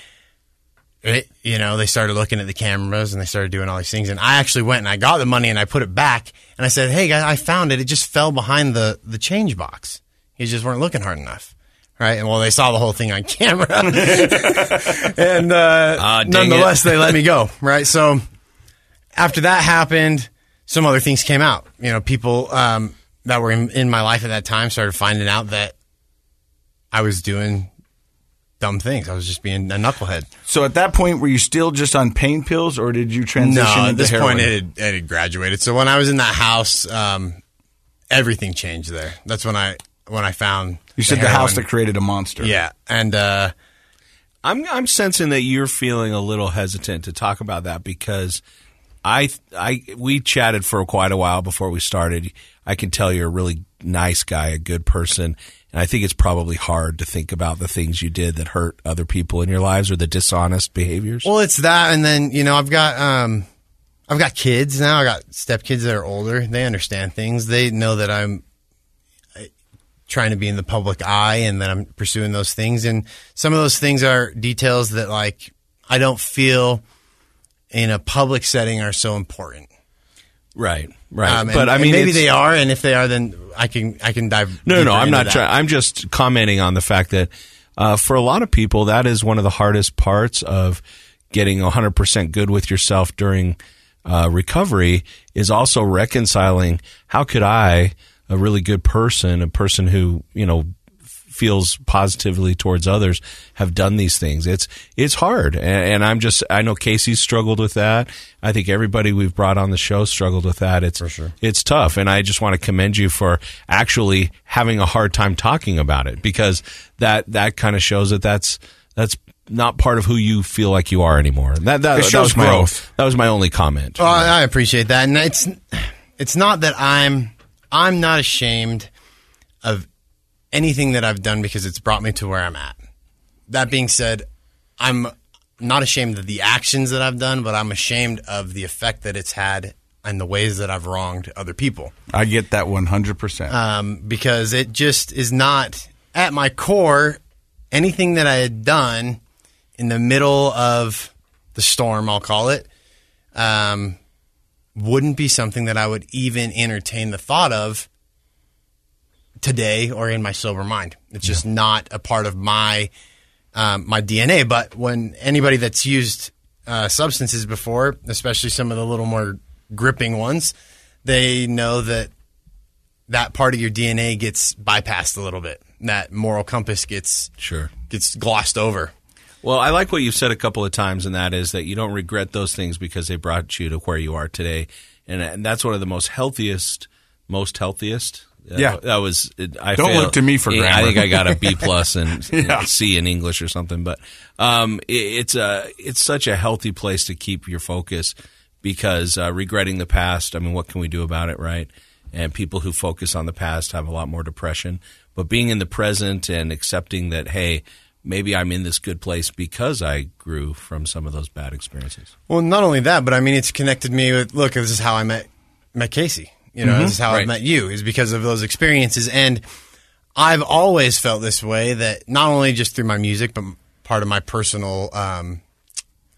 it, you know, they started looking at the cameras and they started doing all these things. And I actually went and I got the money and I put it back and I said, Hey guys, I found it. It just fell behind the, the change box. You just weren't looking hard enough. Right. And well, they saw the whole thing on camera and, uh, dang nonetheless, they let me go. Right. So after that happened, some other things came out. You know, people, um, that were in, in my life at that time started finding out that I was doing dumb things. I was just being a knucklehead. So at that point, were you still just on pain pills, or did you transition No, into at this heroin? point it had, it had graduated. So when I was in that house, um, everything changed there. That's when I when I found you said the house that created a monster. yeah, and uh, I'm I'm sensing that you're feeling a little hesitant to talk about that because I I we chatted for quite a while before we started. I can tell you're a really nice guy, a good person, and I think it's probably hard to think about the things you did that hurt other people in your lives or the dishonest behaviors. well, it's that, and then you know I've got um, I've got kids now. I got stepkids that are older. They understand things. They know that I'm trying to be in the public eye and that I'm pursuing those things. And some of those things are details that like I don't feel in a public setting are so important. right, right. Um, but I mean, maybe they are, and if they are, then I can I can dive. No, no, no. I'm not trying. I'm just commenting on the fact that uh, for a lot of people, that is one of the hardest parts of getting 100% good with yourself during uh, recovery is also reconciling how could I, a really good person, a person who, you know, feels positively towards others have done these things. It's it's hard, and, and I'm just I know Casey's struggled with that. I think everybody we've brought on the show struggled with that. It's sure. it's tough, and I just want to commend you for actually having a hard time talking about it because that that kind of shows that that's that's not part of who you feel like you are anymore. That that, that shows was my growth. that was my only comment. Well, I I appreciate that, and it's it's not that I'm I'm not ashamed of anything that I've done because it's brought me to where I'm at. That being said, I'm not ashamed of the actions that I've done, but I'm ashamed of the effect that it's had and the ways that I've wronged other people. I get that 100%. um, because it just is not at my core anything that I had done in the middle of the storm, I'll call it, um, wouldn't be something that I would even entertain the thought of today or in my sober mind. It's just not a part of my um, my DNA. But when anybody that's used uh, substances before, especially some of the little more gripping ones, they know that that part of your DNA gets bypassed a little bit. That moral compass gets Sure. gets glossed over. Well, I like what you've said a couple of times, and that is that you don't regret those things because they brought you to where you are today, and, and that's one of the most healthiest, most healthiest. Uh, Yeah. that was. it- I Don't failed- look to me for I think I got a B plus and Yeah. C in English or something, but um, it, it's a it's such a healthy place to keep your focus because uh, regretting the past. I mean, what can we do about it, right? And people who focus on the past have a lot more depression. But being in the present and accepting that, hey, maybe I'm in this good place because I grew from some of those bad experiences. Well, not only that, but I mean, it's connected me with. Look, this is how I met met Casey. You know, this is how I Right. met you. Is because of those experiences, and I've always felt this way. That not only just through my music, but part of my personal, um,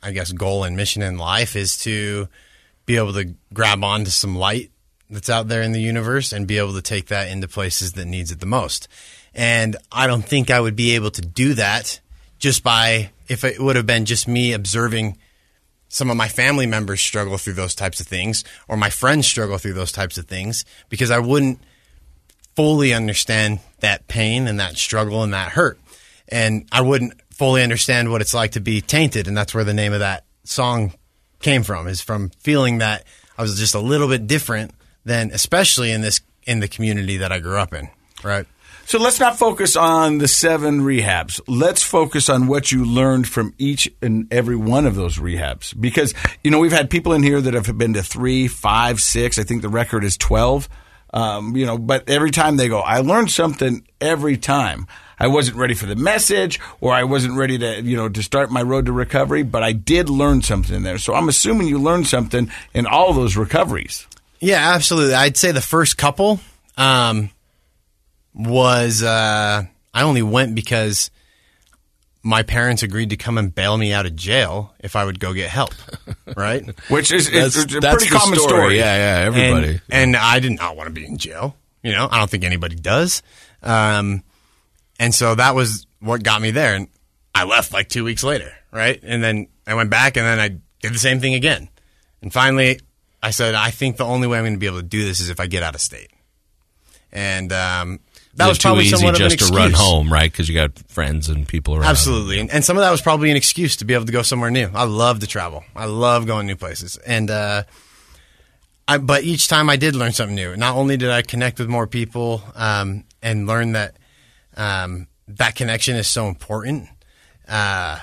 I guess, goal and mission in life is to be able to grab onto some light that's out there in the universe and be able to take that into places that needs it the most. And I don't think I would be able to do that just by if it would have been just me observing some of my family members struggle through those types of things or my friends struggle through those types of things because I wouldn't fully understand that pain and that struggle and that hurt. And I wouldn't fully understand what it's like to be tainted. And that's where the name of that song came from is from feeling that I was just a little bit different than, especially in this, in the community that I grew up in. Right. So let's not focus on the seven rehabs. Let's focus on what you learned from each and every one of those rehabs. Because, you know, we've had people in here that have been to three, five, six. I think the record is 12. Um, you know, but every time they go, I learned something every time. I wasn't ready for the message or I wasn't ready to, you know, to start my road to recovery, but I did learn something there. So I'm assuming you learned something in all those recoveries. Yeah, absolutely. I'd say the first couple um, was uh, I only went because my parents agreed to come and bail me out of jail if I would go get help, right? Which is, is That's- a that's pretty common story. story. Yeah, yeah, everybody. And, and I did not want to be in jail. You know, I don't think anybody does. Um, and so that was what got me there. And I left like two weeks later, right? And then I went back and then I did the same thing again. And finally, I said, I think the only way I'm going to be able to do this is if I get out of state. And um, that was it too probably easy somewhat of an just to run home, right? Because you got friends and people around. Absolutely. And, and some of that was probably an excuse to be able to go somewhere new. I love to travel. I love going new places. And, uh, I, but each time I did learn something new. Not only did I connect with more people, um, and learn that, um, that connection is so important. Uh,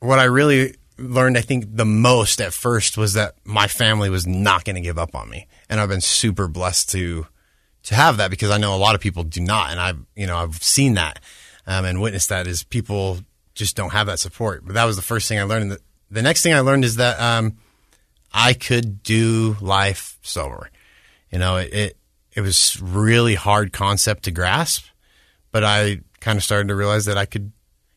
what I really learned, I think the most at first was that my family was not going to give up on me. And I've been super blessed to, to have that because I know a lot of people do not. And I've, you know, I've seen that, um, and witnessed that is people just don't have that support. But that was the first thing I learned. And the, the next thing I learned is that, um, I could do life sober. You know, it, it, it was really hard concept to grasp, but I kind of started to realize that I could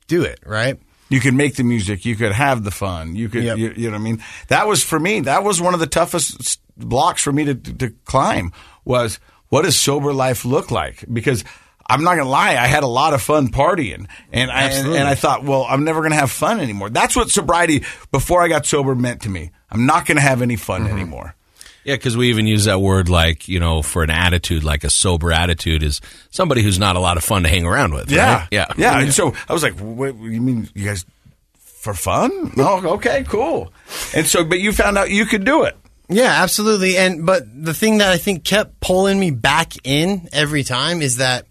do it, right? You could make the music. You could have the fun. You could, Yep. you, you know what I mean? That was for me, that was one of the toughest blocks for me to, to climb was what does sober life look like? Because I'm not going to lie, I had a lot of fun partying and I, and, Absolutely. and I thought, well, I'm never going to have fun anymore. That's what sobriety before I got sober meant to me. I'm not going to have any fun Mm-hmm. anymore. Yeah, because we even use that word like, you know, for an attitude, like a sober attitude is somebody who's not a lot of fun to hang around with. Yeah. right? Yeah. Yeah. And so I was like, wait, you mean you guys for fun? No. Okay, cool. And so, but you found out you could do it. Yeah, absolutely. And but the thing that I think kept pulling me back in every time is that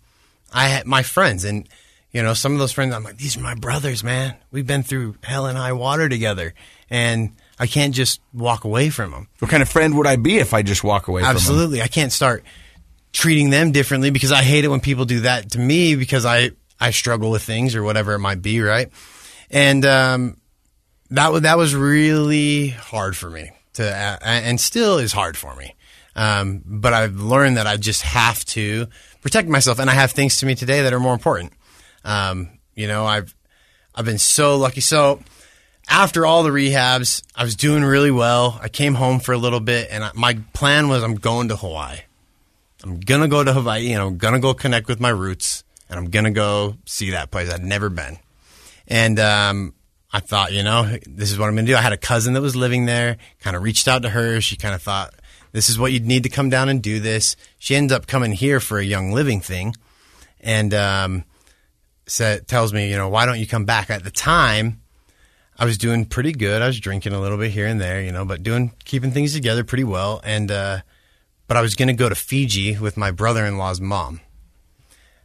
I had my friends and you know some of those friends I'm like these are my brothers, man. We've been through hell and high water together, and I can't just walk away from them. What kind of friend would I be if I just walk away from them? Absolutely, I can't start treating them differently because I hate it when people do that to me because I I struggle with things or whatever it might be, right? And um, that was that was really hard for me to, uh, and still is hard for me. Um, but I've learned that I just have to protect myself, and I have things to me today that are more important. Um, you know, I've I've been so lucky. So after all the rehabs, I was doing really well. I came home for a little bit, and I, my plan was I'm going to Hawaii. I'm gonna go to Hawaii, and I'm gonna go connect with my roots, and I'm gonna go see that place I'd never been. And um, I thought, you know, this is what I'm gonna do. I had a cousin that was living there. Kind of reached out to her. She kind of thought, this is what you'd need to come down and do this. She ends up coming here for a young living thing, and um, said tells me, you know, why don't you come back? At the time, I was doing pretty good. I was drinking a little bit here and there, you know, but doing keeping things together pretty well. And uh, but I was going to go to Fiji with my brother-in-law's mom,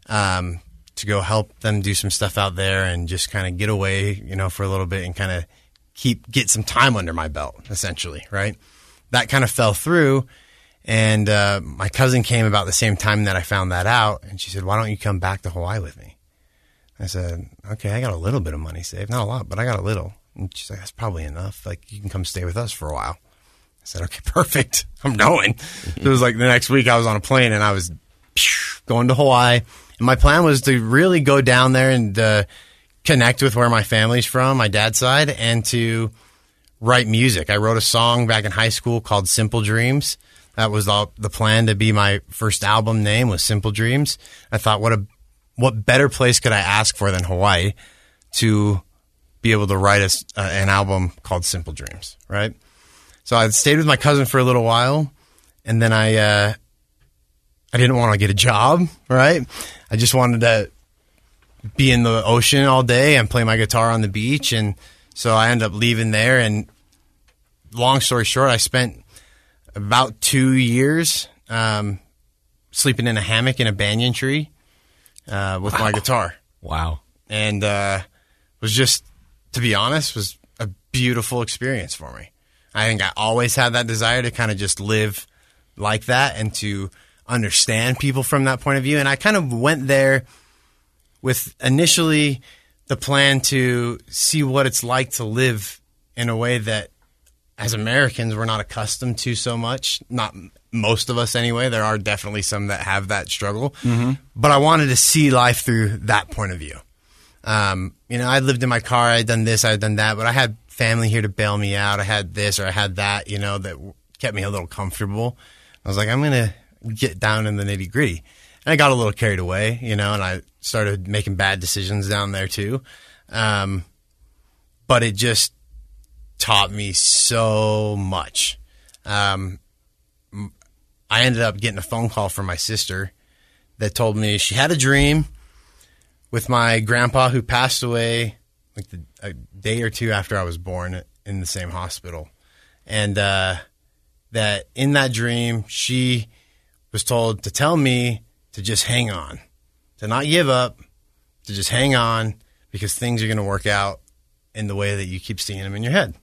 um, to go help them do some stuff out there and just kind of get away, you know, for a little bit and kind of keep get some time under my belt, essentially, right? That kind of fell through. And uh, my cousin came about the same time that I found that out, and she said, "Why don't you come back to Hawaii with me?" I said, "Okay, I got a little bit of money saved, not a lot, but I got a little." And she's like, "That's probably enough. Like, you can come stay with us for a while." I said, "Okay, perfect. I'm going." It was like the next week I was on a plane and I was going to Hawaii, and my plan was to really go down there and uh, connect with where my family's from, my dad's side, and to write music. I wrote a song back in high school called Simple Dreams. That was all, the plan to be my first album name was Simple Dreams. I thought, what a what better place could I ask for than Hawaii to be able to write a uh, an album called Simple Dreams, right? So I stayed with my cousin for a little while, and then I uh, I didn't want to get a job, right? I just wanted to be in the ocean all day and play my guitar on the beach, and so I ended up leaving there. And long story short, I spent about two years um, sleeping in a hammock in a banyan tree uh, with my guitar. Wow. And uh, was just, to be honest, was a beautiful experience for me. I think I always had that desire to kind of just live like that and to understand people from that point of view. And I kind of went there with initially the plan to see what it's like to live in a way that as Americans we're not accustomed to so much. Not most of us anyway. There are definitely some that have that struggle. Mhm. But I wanted to see life through that point of view. Um, you know, I lived in my car. I'd done this. I'd done that, but I had family here to bail me out. I had this or I had that. You know, that kept me a little comfortable. I was like, I'm gonna get down in the nitty gritty. And I got a little carried away, you know, and I started making bad decisions down there too. Um, but it just taught me so much. Um, I ended up getting a phone call from my sister that told me she had a dream with my grandpa who passed away like the, a day or two after I was born in the same hospital. And uh, that in that dream, she was told to tell me to just hang on, to not give up, to just hang on because things are going to work out in the way that you keep seeing them in your head.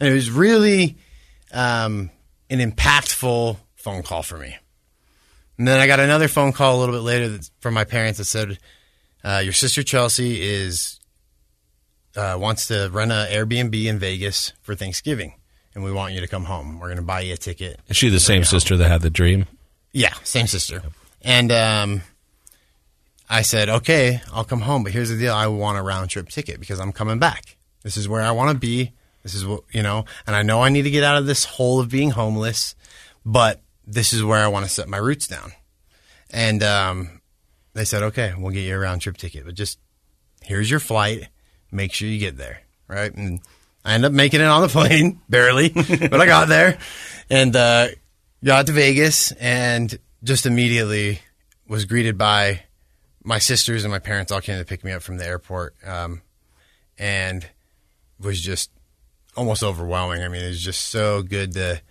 And it was really um, an impactful phone call for me. And then I got another phone call a little bit later from my parents that said, uh, "Your sister Chelsea is uh, wants to rent an Airbnb in Vegas for Thanksgiving, and we want you to come home. We're going to buy you a ticket." Is she the same sister home. that had the dream? Yeah, same sister. And um, I said, "Okay, I'll come home, but here's the deal: I want a round trip ticket because I'm coming back. This is where I want to be. This is what you know, and I know I need to get out of this hole of being homeless, but." this is where I want to set my roots down. And um, they said, okay, we'll get you a round trip ticket, but just here's your flight. Make sure you get there. Right. And I ended up making it on the plane, barely, but I got there and uh, got to Vegas and just immediately was greeted by my sisters and my parents all came to pick me up from the airport. Um, and was just almost overwhelming. I mean, it was just so good to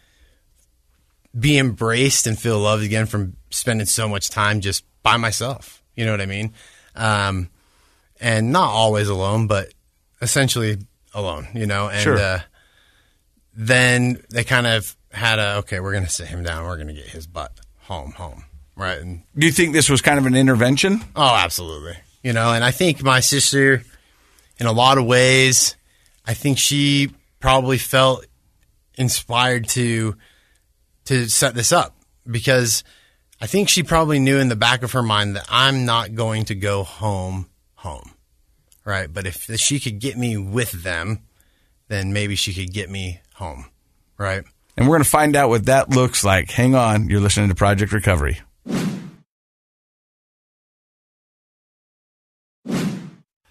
be embraced and feel loved again from spending so much time just by myself. You know what I mean? Um, and not always alone, but essentially alone, you know? And, sure. uh, then they kind of had a, okay, we're going to sit him down. We're going to get his butt home, home. Right. And do you think this was kind of an intervention? Oh, absolutely. You know, and I think my sister, in a lot of ways, I think she probably felt inspired to, to set this up because I think she probably knew in the back of her mind that I'm not going to go home home. Right. But if she could get me with them, then maybe she could get me home. Right. And we're going to find out what that looks like. Hang on. You're listening to Project Recovery.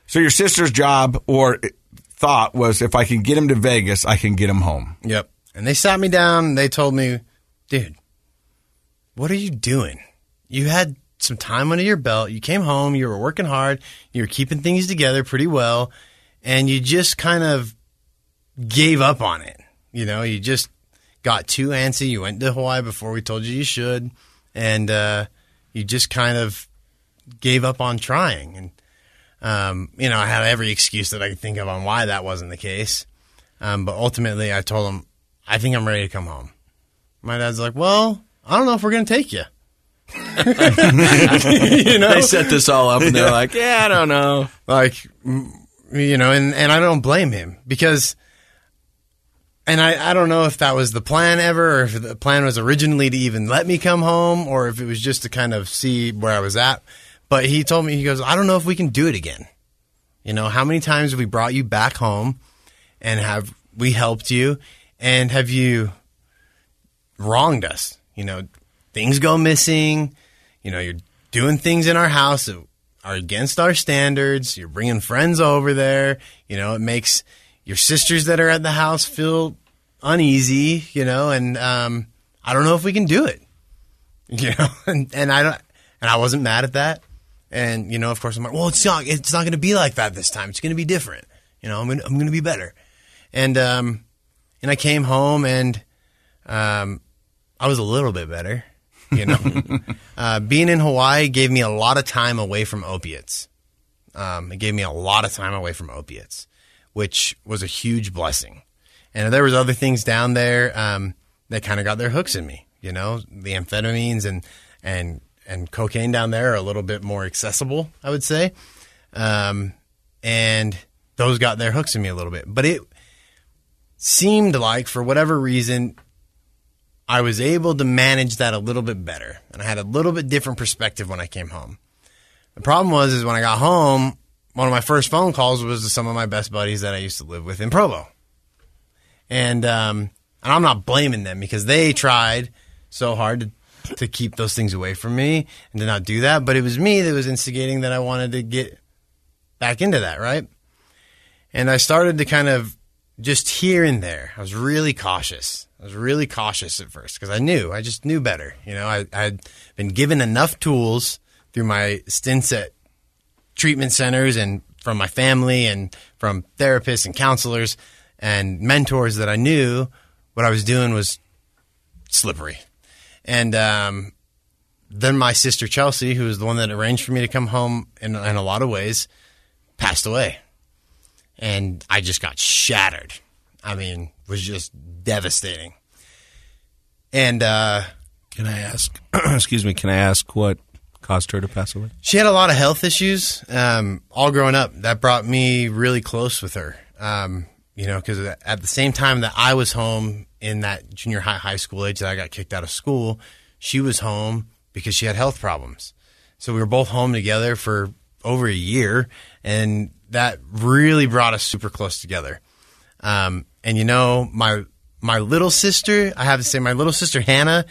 So your sister's job or thought was if I can get him to Vegas, I can get him home. Yep. And they sat me down. They told me, dude, what are you doing? You had some time under your belt. You came home. You were working hard. You were keeping things together pretty well. And you just kind of gave up on it. You know, you just got too antsy. You went to Hawaii before we told you you should. And uh, you just kind of gave up on trying. And, um, you know, I had every excuse that I could think of on why that wasn't the case. Um, but ultimately, I told him, I think I'm ready to come home. My dad's like, well, I don't know if we're going to take you. you know, they set this all up and they're like, yeah, I don't know. Like, you know, and, and I don't blame him because, and I, I don't know if that was the plan ever or if the plan was originally to even let me come home or if it was just to kind of see where I was at. But he told me, he goes, I don't know if we can do it again. You know, how many times have we brought you back home and have we helped you and have you wronged us. You know, things go missing. You know, you're doing things in our house that are against our standards. You're bringing friends over there. You know, it makes your sisters that are at the house feel uneasy. You know, and um, I don't know if we can do it. You know, and, and I don't, and I wasn't mad at that. And you know, of course, I'm like, well, it's not, it's not going to be like that this time. It's going to be different. You know, I'm going, I'm going to be better. And um, and I came home and um, I was a little bit better. You know, uh, being in Hawaii gave me a lot of time away from opiates. Um, it gave me a lot of time away from opiates, which was a huge blessing. And there was other things down there um, that kind of got their hooks in me. You know, the amphetamines and and and cocaine down there are a little bit more accessible, I would say. Um, and those got their hooks in me a little bit. But it seemed like, for whatever reason, I was able to manage that a little bit better, and I had a little bit different perspective when I came home. The problem was is when I got home, one of my first phone calls was to some of my best buddies that I used to live with in Provo. And um, and I'm not blaming them because they tried so hard to, to keep those things away from me and to not do that. But it was me that was instigating that I wanted to get back into that, right? And I started to kind of just here and there. I was really cautious. I was really cautious at first because I knew, I just knew better. You know, I, I'd been given enough tools through my stints at treatment centers and from my family and from therapists and counselors and mentors that I knew what I was doing was slippery. And um, then my sister Chelsea, who was the one that arranged for me to come home in, in a lot of ways, passed away. And I just got shattered. I mean, was just devastating. And uh, can I ask? excuse me. Can I ask what caused her to pass away? She had a lot of health issues. Um, all growing up, that brought me really close with her. Um, you know, because at the same time that I was home in that junior high, high school age that I got kicked out of school, she was home because she had health problems. So we were both home together for over a year, and that really brought us super close together. Um, and you know, my my little sister, I have to say, my little sister Hannah,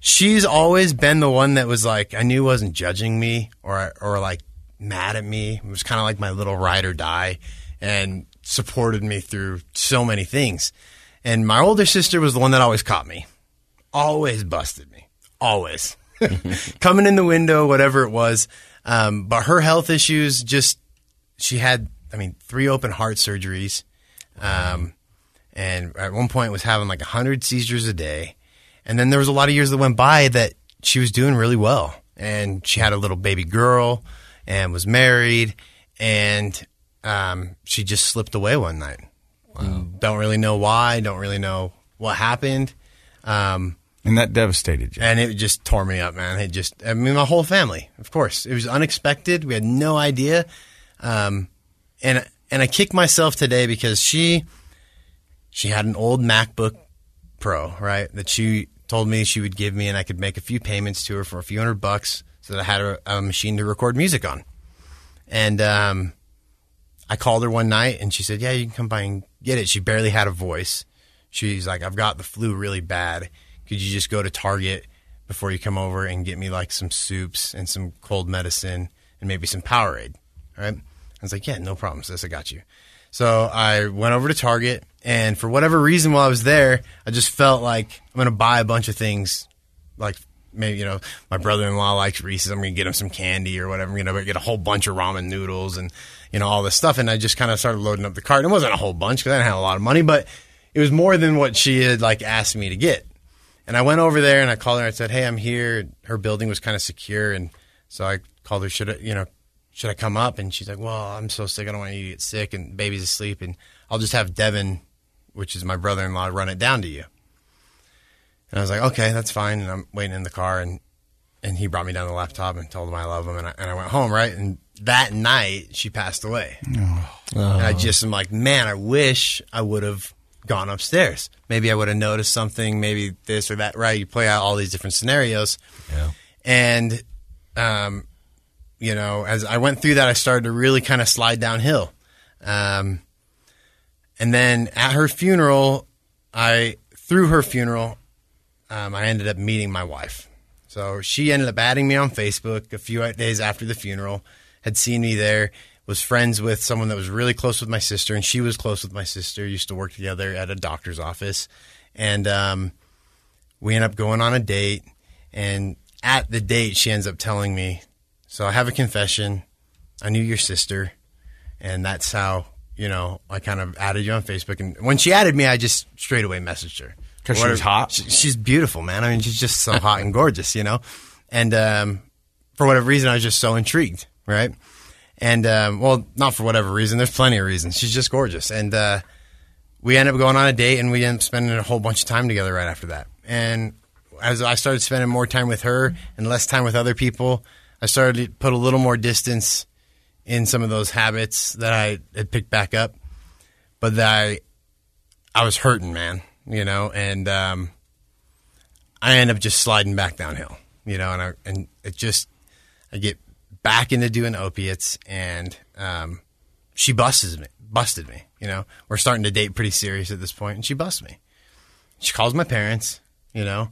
she's always been the one that was like, I knew wasn't judging me or or like mad at me. It was kind of like my little ride or die, and supported me through so many things. And my older sister was the one that always caught me, always busted me, always coming in the window, whatever it was. Um, but her health issues just, she had, I mean, three open heart surgeries. Um, and at one point was having like 100 seizures a day. And then there was a lot of years that went by that she was doing really well. And she had a little baby girl and was married. And um, she just slipped away one night. Wow. Don't really know why. Don't really know what happened. Um, and that devastated you. And it just tore me up, man. It just, I mean, my whole family, of course. It was unexpected. We had no idea. Um, and, and I kick myself today because she, she had an old MacBook Pro, right? That she told me she would give me and I could make a few payments to her for a few hundred bucks so that I had a, a machine to record music on. And, um, I called her one night and she said, "Yeah, you can come by and get it." She barely had a voice. She's like, "I've got the flu really bad. Could you just go to Target before you come over and get me like some soups and some cold medicine and maybe some Powerade?" All right. I was like, "Yeah, no problem, sis. I got you." So I went over to Target, and for whatever reason, while I was there, I just felt like I'm going to buy a bunch of things, like maybe you know my brother-in-law likes Reese's. I'm gonna get him some candy or whatever. I'm going to get a whole bunch of ramen noodles and you know all this stuff. And I just kind of started loading up the cart. And it wasn't a whole bunch because I didn't have a lot of money, but it was more than what she had like asked me to get. And I went over there and I called her. and I said, "Hey, I'm here." Her building was kind of secure, and so I called her. Should I, you know, should I come up? And she's like, "Well, I'm so sick. I don't want you to get sick, and baby's asleep, and I'll just have Devin, which is my brother-in-law, run it down to you." And I was like, okay, that's fine. And I'm waiting in the car, and and he brought me down the laptop and told him I love him, and I, and I went home, right? And that night, she passed away. Oh. And I just am like, man, I wish I would have gone upstairs. Maybe I would have noticed something, maybe this or that, right? You play out all these different scenarios. Yeah. And, um, you know, as I went through that, I started to really kind of slide downhill. Um, and then at her funeral, I, through her funeral, um, I ended up meeting my wife. So she ended up adding me on Facebook a few days after the funeral, had seen me there, was friends with someone that was really close with my sister, and she was close with my sister, used to work together at a doctor's office. And um, we end up going on a date. And at the date, she ends up telling me, So I have a confession. I knew your sister. And that's how, you know, I kind of added you on Facebook. And when she added me, I just straight away messaged her. Because she was hot. She, she's beautiful, man. I mean, she's just so hot and gorgeous, you know. And um, for whatever reason, I was just so intrigued, right? And um, well, not for whatever reason. There's plenty of reasons. She's just gorgeous, and uh, we end up going on a date, and we end up spending a whole bunch of time together right after that. And as I started spending more time with her and less time with other people, I started to put a little more distance in some of those habits that I had picked back up, but that I I was hurting, man you know, and um, I end up just sliding back downhill, you know, and I, and it just I get back into doing opiates, and um, she busted me. Busted me. You know, we're starting to date pretty serious at this point, and she busts me. She calls my parents. You know,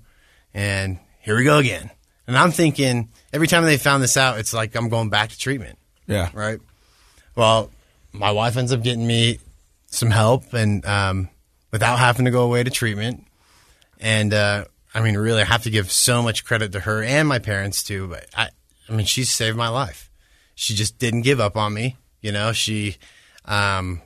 and here we go again. And I'm thinking every time they found this out, it's like I'm going back to treatment. Yeah. Right. Well, my wife ends up getting me some help and um, without having to go away to treatment. And uh, I mean, really, I have to give so much credit to her and my parents too. But I, I mean, she saved my life. She just didn't give up on me. You know, she um,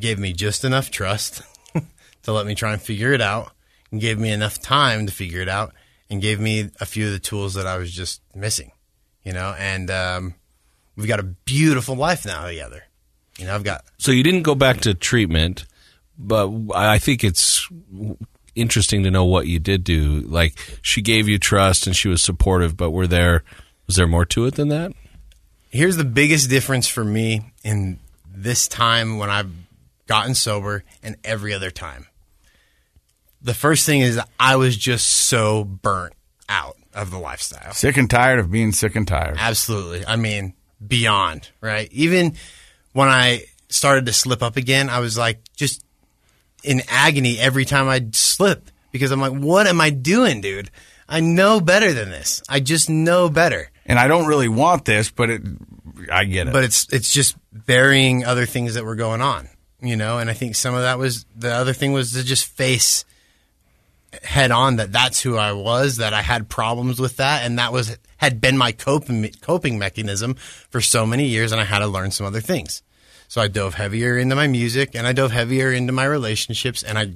gave me just enough trust to let me try and figure it out, and gave me enough time to figure it out, and gave me a few of the tools that I was just missing. You know, and um, we've got a beautiful life now together. You know, I've got So you didn't go back to treatment, but I think it's interesting to know what you did do. Like she gave you trust and she was supportive, but were there was there more to it than that? here's the biggest difference for me in this time when I've gotten sober and every other time. The first thing is I was just so burnt out of the lifestyle. Sick and tired of being sick and tired. Absolutely. I mean, beyond, right? Even when I started to slip up again, I was like just in agony every time I'd slip because I'm like, what am I doing, dude? I know better than this. I just know better. And I don't really want this, but it, I get it. But it's it's just burying other things that were going on, you know. And I think some of that was the other thing was to just face head on that that's who I was, that I had problems with that, and that was had been my coping coping mechanism for so many years, and I had to learn some other things. So I dove heavier into my music, and I dove heavier into my relationships, and I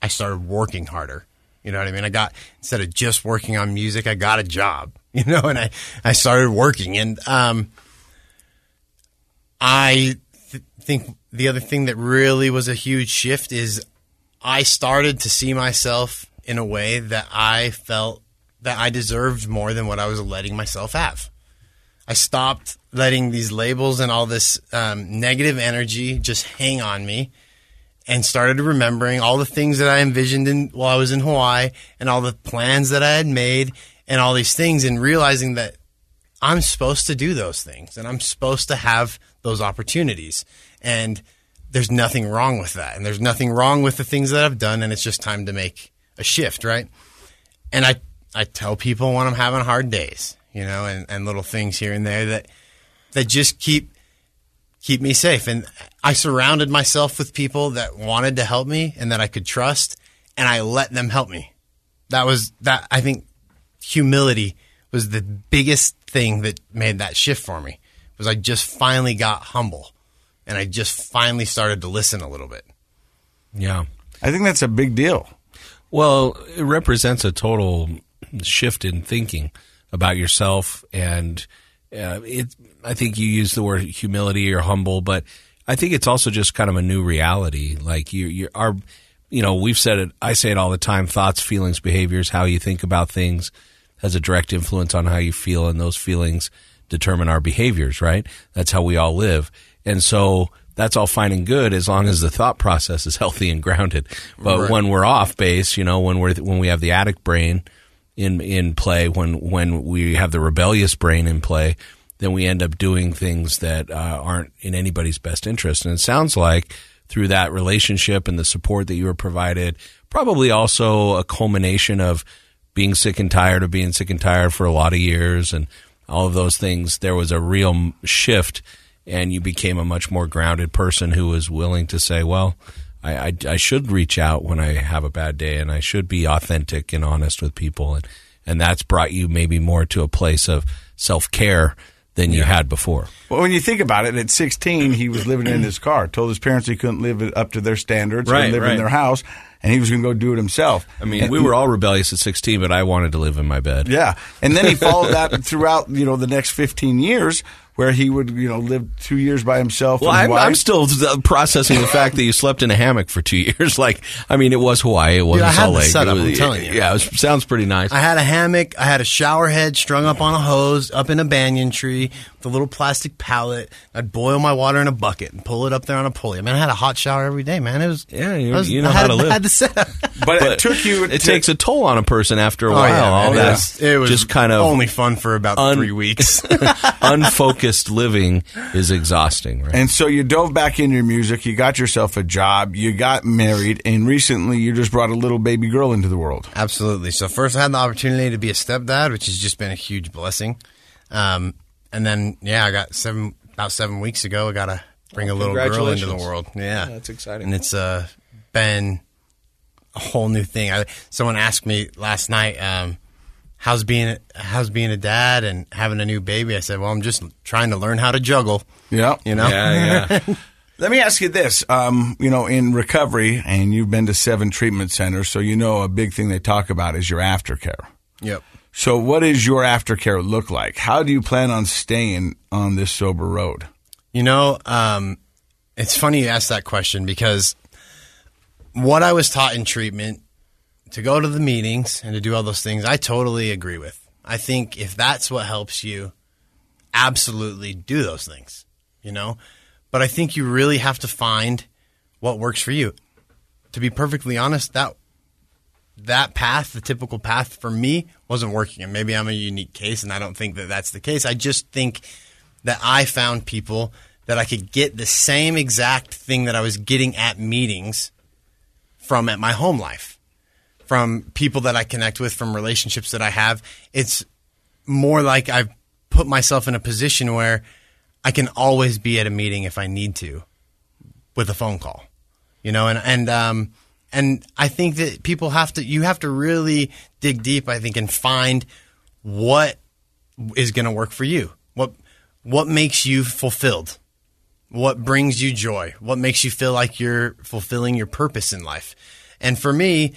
I started working harder. You know what I mean? I got instead of just working on music, I got a job. You know, and I I started working, and um, I th- think the other thing that really was a huge shift is I started to see myself in a way that I felt that I deserved more than what I was letting myself have. I stopped letting these labels and all this um, negative energy just hang on me and started remembering all the things that I envisioned in, while I was in Hawaii and all the plans that I had made and all these things and realizing that I'm supposed to do those things and I'm supposed to have those opportunities. And there's nothing wrong with that. And there's nothing wrong with the things that I've done. And it's just time to make a shift, right? And I, I tell people when I'm having hard days, you know, and, and little things here and there that, that just keep, keep me safe. And I surrounded myself with people that wanted to help me and that I could trust and I let them help me. That was that, I think humility was the biggest thing that made that shift for me was I just finally got humble and I just finally started to listen a little bit. Yeah. I think that's a big deal. Well, it represents a total shift in thinking about yourself, and uh, it. I think you use the word humility or humble, but I think it's also just kind of a new reality. Like you, you are, you know, we've said it. I say it all the time: thoughts, feelings, behaviors, how you think about things has a direct influence on how you feel, and those feelings determine our behaviors. Right? That's how we all live, and so that's all fine and good as long as the thought process is healthy and grounded. But Right. when we're off base, you know, when we're when we have the addict brain in in play, when when we have the rebellious brain in play, then we end up doing things that uh, aren't in anybody's best interest. And it sounds like through that relationship and the support that you were provided, probably also a culmination of being sick and tired of being sick and tired for a lot of years and all of those things. There was a real shift and you became a much more grounded person who was willing to say, well, I, I, I should reach out when I have a bad day and I should be authentic and honest with people. And, and that's brought you maybe more to a place of self care than you had before. Well, when you think about it, at 16, he was living in his car. Told his parents he couldn't live up to their standards Right, live right. in their house, and he was going to go do it himself. I mean, And- we were all rebellious at 16, but I wanted to live in my bed. Yeah, and then he followed that throughout you know the next 15 years where he would, you know, live two years by himself. Well, I'm. I'm still uh, processing the fact that you slept in a hammock for two years. Like, I mean, it was Hawaii. It wasn't I had Salt the Lake. setup, It was- I'm telling you. Yeah, it was, sounds pretty nice. I had a hammock. I had a shower head strung up on a hose up in a banyan tree with a little plastic pallet. I'd boil my water in a bucket and pull it up there on a pulley. I mean, I had a hot shower every day, man. It was yeah, you, was- you know I how had, to live. I had the setup. but, it took you. it to- takes a toll on a person after a Oh, while. yeah, all man. that It was, it was just kind of only fun for about un- three weeks. unfocused living is exhausting, right? And so you dove back into your music. You got yourself a job. You got married, and recently you just brought a little baby girl into the world. Absolutely. So first, I had the opportunity to be a stepdad, which has just been a huge blessing. Um, and then, yeah, I got seven about seven weeks ago. I got to bring a little girl into the Congratulations. world. Yeah, that's exciting. and it's uh, been a whole new thing. I, someone asked me last night, um, "How's being how's being a dad and having a new baby?" I said, "Well, I'm just trying to learn how to juggle." Yeah. You know, yeah, yeah. Let me ask you this. Um, you know, in recovery, and you've been to seven treatment centers, so you know a big thing they talk about is your aftercare. yep. So, what does your aftercare look like? How do you plan on staying on this sober road? You know, um, it's funny you ask that question because what I was taught in treatment to go to the meetings and to do all those things, I totally agree with. I think if that's what helps you, absolutely do those things, you know? But I think you really have to find what works for you. To be perfectly honest, that that path, the typical path for me, wasn't working. And maybe I'm a unique case, and I don't think that that's the case. I just think that I found people that I could get the same exact thing that I was getting at meetings from at my home life, from people that I connect with, from relationships that I have. It's more like I've put myself in a position where I can always be at a meeting if I need to with a phone call, you know, and, and, um, and I think that people have to, you have to really dig deep, I think, and find what is going to work for you. What, what makes you fulfilled? What brings you joy? What makes you feel like you're fulfilling your purpose in life? And for me,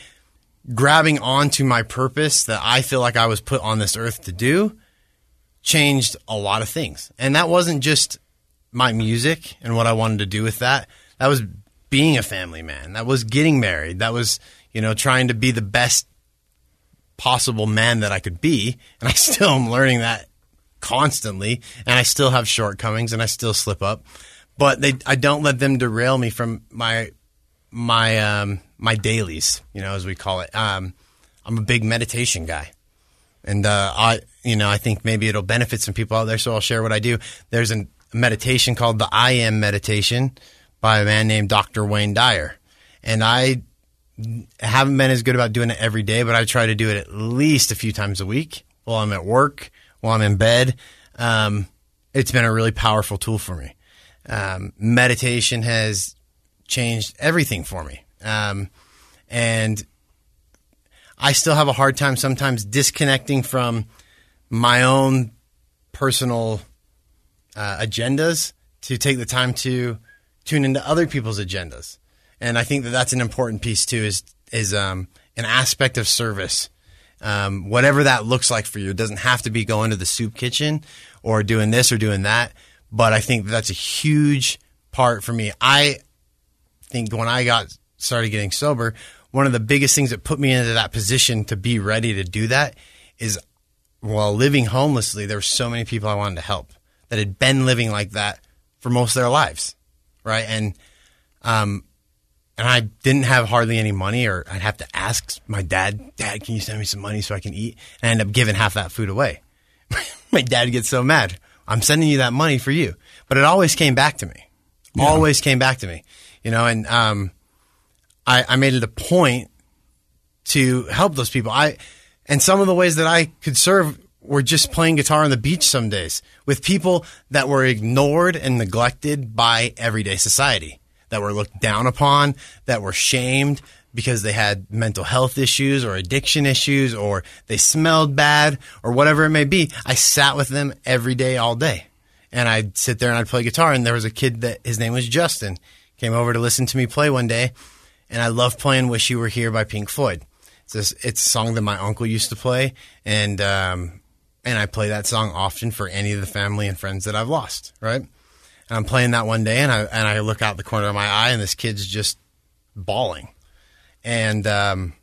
grabbing onto my purpose that I feel like I was put on this earth to do changed a lot of things. And that wasn't just my music and what I wanted to do with that. That was being a family man. That was getting married. That was, you know, trying to be the best possible man that I could be. And I still am learning that constantly. And I still have shortcomings and I still slip up. But they, I don't let them derail me from my, my, um, my dailies, you know, as we call it. Um, I'm a big meditation guy. And uh, I, you know, I think maybe it'll benefit some people out there, so I'll share what I do. There's a meditation called the I Am meditation by a man named Dr. Wayne Dyer, and I haven't been as good about doing it every day, but I try to do it at least a few times a week while I'm at work, while I'm in bed. Um, it's been a really powerful tool for me. Um, meditation has changed everything for me, um, and I still have a hard time sometimes disconnecting from my own personal uh, agendas to take the time to tune into other people's agendas. And I think that that's an important piece too. Is is um, an aspect of service, um, whatever that looks like for you. It doesn't have to be going to the soup kitchen or doing this or doing that. But I think that's a huge part for me. I think when I got started getting sober, one of the biggest things that put me into that position to be ready to do that is while living homelessly, there were so many people I wanted to help that had been living like that for most of their lives. Right. And, um, and I didn't have hardly any money, or I'd have to ask my dad, Dad, can you send me some money so I can eat? And I end up giving half that food away. my dad gets so mad. I'm sending you that money for you. But it always came back to me. Always came back to me. You know, and um, I, I made it a point to help those people. I and some of the ways that I could serve were just playing guitar on the beach some days with people that were ignored and neglected by everyday society, that were looked down upon, that were shamed because they had mental health issues or addiction issues or they smelled bad or whatever it may be. I sat with them every day, all day. And I'd sit there and I'd play guitar. And there was a kid that his name was Justin, came over to listen to me play one day. And I love playing Wish You Were Here by Pink Floyd. It's, this, it's a song that my uncle used to play. And um, and I play that song often for any of the family and friends that I've lost. Right, and I'm playing that one day, and I and I look out the corner of my eye, and this kid's just bawling, and um,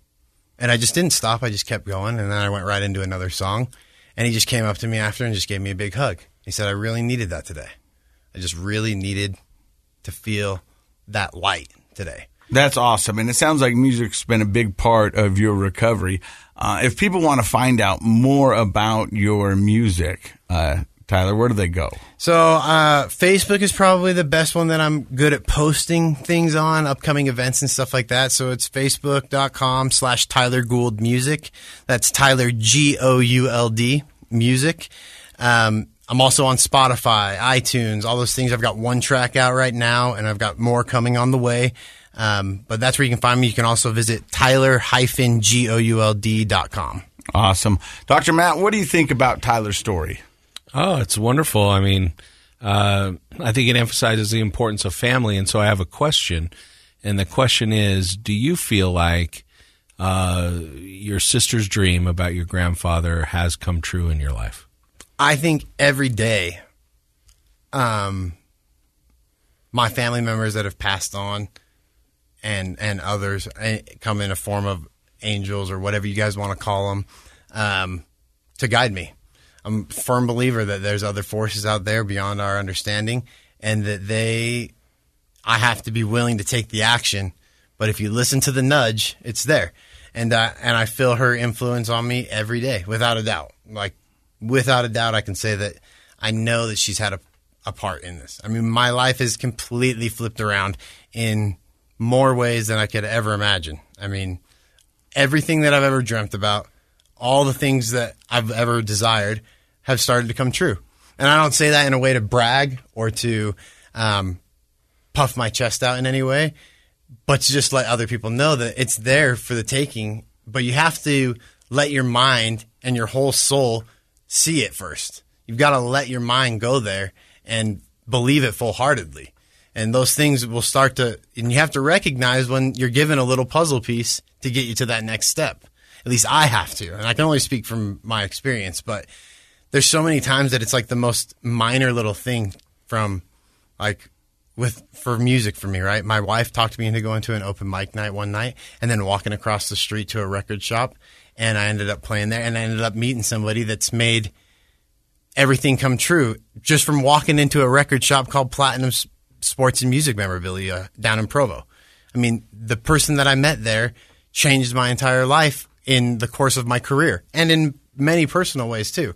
and I just didn't stop. I just kept going, and then I went right into another song, and he just came up to me after and just gave me a big hug. He said, "I really needed that today. I just really needed to feel that light today." That's awesome. And it sounds like music's been a big part of your recovery. Uh, if people want to find out more about your music, uh, Tyler, where do they go? So, uh, Facebook is probably the best one that I'm good at posting things on, upcoming events and stuff like that. So it's facebook.com slash Tyler Gould Music. That's Tyler G O U L D Music. Um, I'm also on Spotify, iTunes, all those things. I've got one track out right now, and I've got more coming on the way. Um, but that's where you can find me. You can also visit tyler-gould.com. Awesome. Dr. Matt, what do you think about Tyler's story? Oh, it's wonderful. I mean, uh, I think it emphasizes the importance of family. And so I have a question. And the question is Do you feel like uh, your sister's dream about your grandfather has come true in your life? I think every day, um, my family members that have passed on and and others eh, come in a form of angels or whatever you guys want to call them um, to guide me. I'm a firm believer that there's other forces out there beyond our understanding, and that they, I have to be willing to take the action. But if you listen to the nudge, it's there, and uh, and I feel her influence on me every day, without a doubt. Like without a doubt, I can say that I know that she's had a, a part in this. I mean, my life is completely flipped around in more ways than I could ever imagine. I mean, everything that I've ever dreamt about, all the things that I've ever desired have started to come true. And I don't say that in a way to brag or to um, puff my chest out in any way, but to just let other people know that it's there for the taking. But you have to let your mind and your whole soul see it first. You've got to let your mind go there and believe it full heartedly and those things will start to and you have to recognize when you're given a little puzzle piece to get you to that next step. At least i have to and i can only speak from my experience but there's so many times that it's like the most minor little thing from like with for music for me right? My wife talked me into going to an open mic night one night and then walking across the street to a record shop and i ended up playing there and i ended up meeting somebody that's made everything come true just from walking into a record shop called platinum sports and music memorabilia down in Provo. I mean, the person that I met there changed my entire life in the course of my career and in many personal ways too.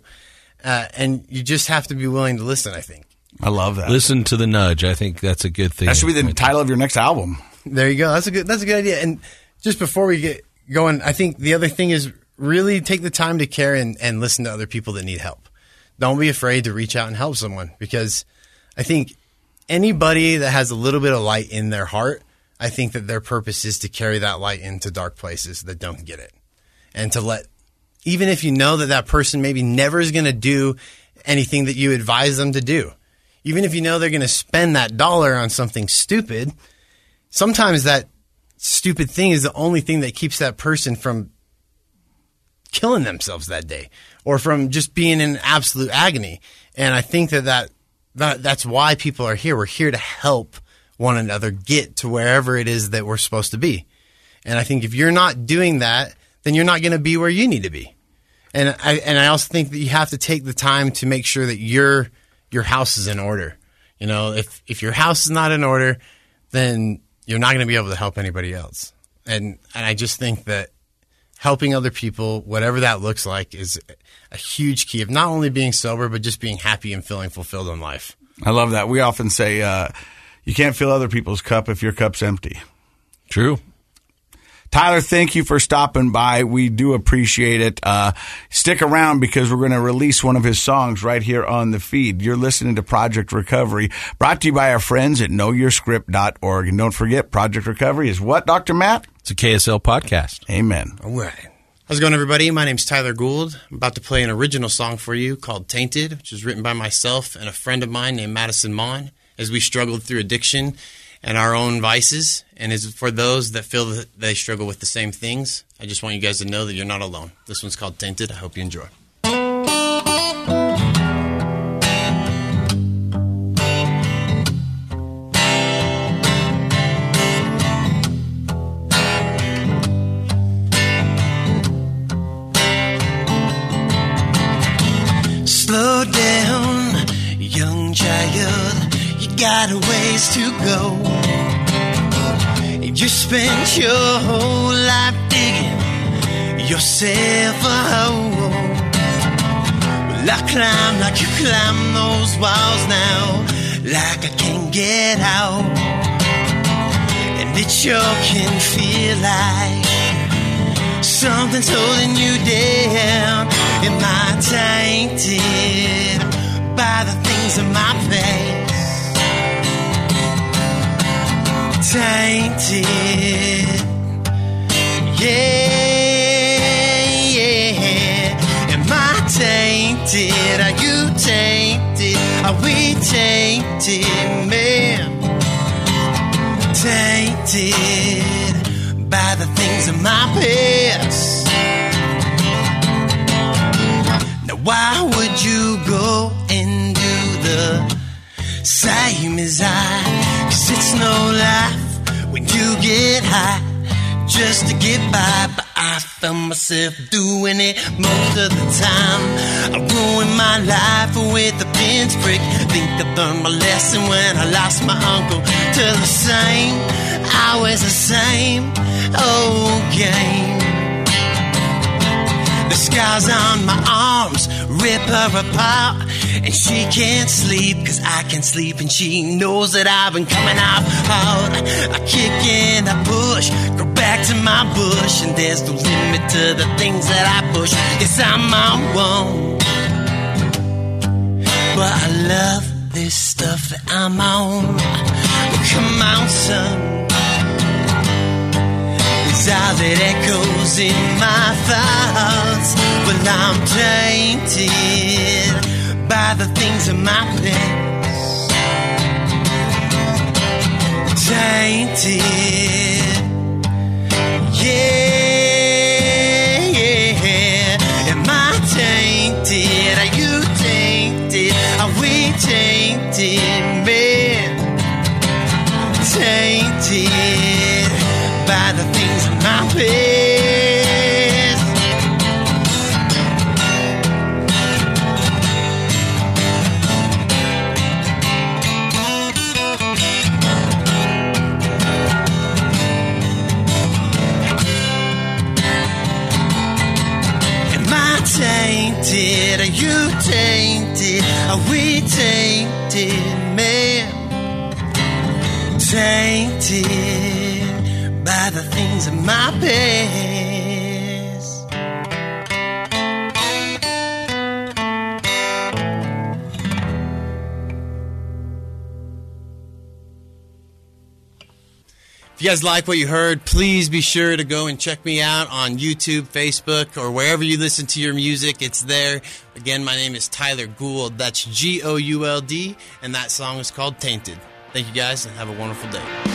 Uh, and you just have to be willing to listen, I think. I love that. Listen to the nudge. I think that's a good thing. That should be the title of your next album. There you go. That's a good that's a good idea. And just before we get going, I think the other thing is really take the time to care and, and listen to other people that need help. Don't be afraid to reach out and help someone because I think anybody that has a little bit of light in their heart, I think that their purpose is to carry that light into dark places that don't get it. And to let, even if you know that that person maybe never is going to do anything that you advise them to do, even if you know they're going to spend that dollar on something stupid, sometimes that stupid thing is the only thing that keeps that person from killing themselves that day or from just being in absolute agony. And I think that that that, that's why people are here. We're here to help one another get to wherever it is that we're supposed to be. And I think if you're not doing that, then you're not going to be where you need to be. And I and I also think that you have to take the time to make sure that your your house is in order. You know, if if your house is not in order, then you're not going to be able to help anybody else. And and I just think that helping other people, whatever that looks like, is a huge key of not only being sober, but just being happy and feeling fulfilled in life. I love that. We often say uh, you can't fill other people's cup if your cup's empty. True. Tyler, thank you for stopping by. We do appreciate it. Uh, stick around because we're going to release one of his songs right here on the feed. You're listening to Project Recovery, brought to you by our friends at knowyourscript.org. And don't forget, Project Recovery is what, Dr. Matt? It's a KSL podcast. Amen. All right. How's it going, everybody? My name's Tyler Gould. I'm about to play an original song for you called Tainted, which was written by myself and a friend of mine named Madison Mon as we struggled through addiction and our own vices. And is for those that feel that they struggle with the same things, I just want you guys to know that you're not alone. This one's called Tainted. I hope you enjoy. Place to go. You spent your whole life digging yourself a hole. Well, I climb like you climb those walls now, like I can't get out. And it sure can feel like something's holding you down. Am I tainted by the things in my past? Tainted, yeah, yeah. Am I tainted? Are you tainted? Are we tainted, man? Tainted by the things in my past. Now, why would you go and do the same as I? Cause it's no life you get high just to get by. But I found myself doing it most of the time. I ruined my life with a pinprick. Think I learned my lesson when I lost my uncle to the same. Always the same old game. The scars on my arms rip her apart. And she can't sleep cause I can't sleep. And she knows that I've been coming out hard. I kick and I push, go back to my bush. And there's no limit to the things that I push. Yes, I'm on one. But I love this stuff that I'm on. Well, come on, son. All that echoes in my thoughts. Well, I'm tainted by the things in my past. Tainted, yeah, my past. Things in my past. If you guys like what you heard, please be sure to go and check me out on YouTube, Facebook, or wherever you listen to your music. It's there. Again, my name is Tyler Gould. That's G O U L D, and that song is called Tainted. Thank you guys, and have a wonderful day.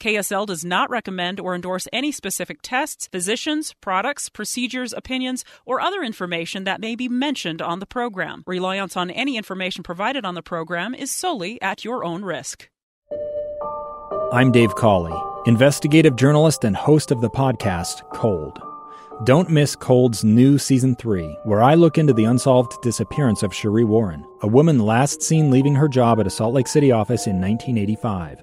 KSL does not recommend or endorse any specific tests, physicians, products, procedures, opinions, or other information that may be mentioned on the program. Reliance on any information provided on the program is solely at your own risk. I'm Dave Cawley, investigative journalist and host of the podcast Cold. Don't miss Cold's new season three, where I look into the unsolved disappearance of Sheree Warren, a woman last seen leaving her job at a Salt Lake City office in 1985.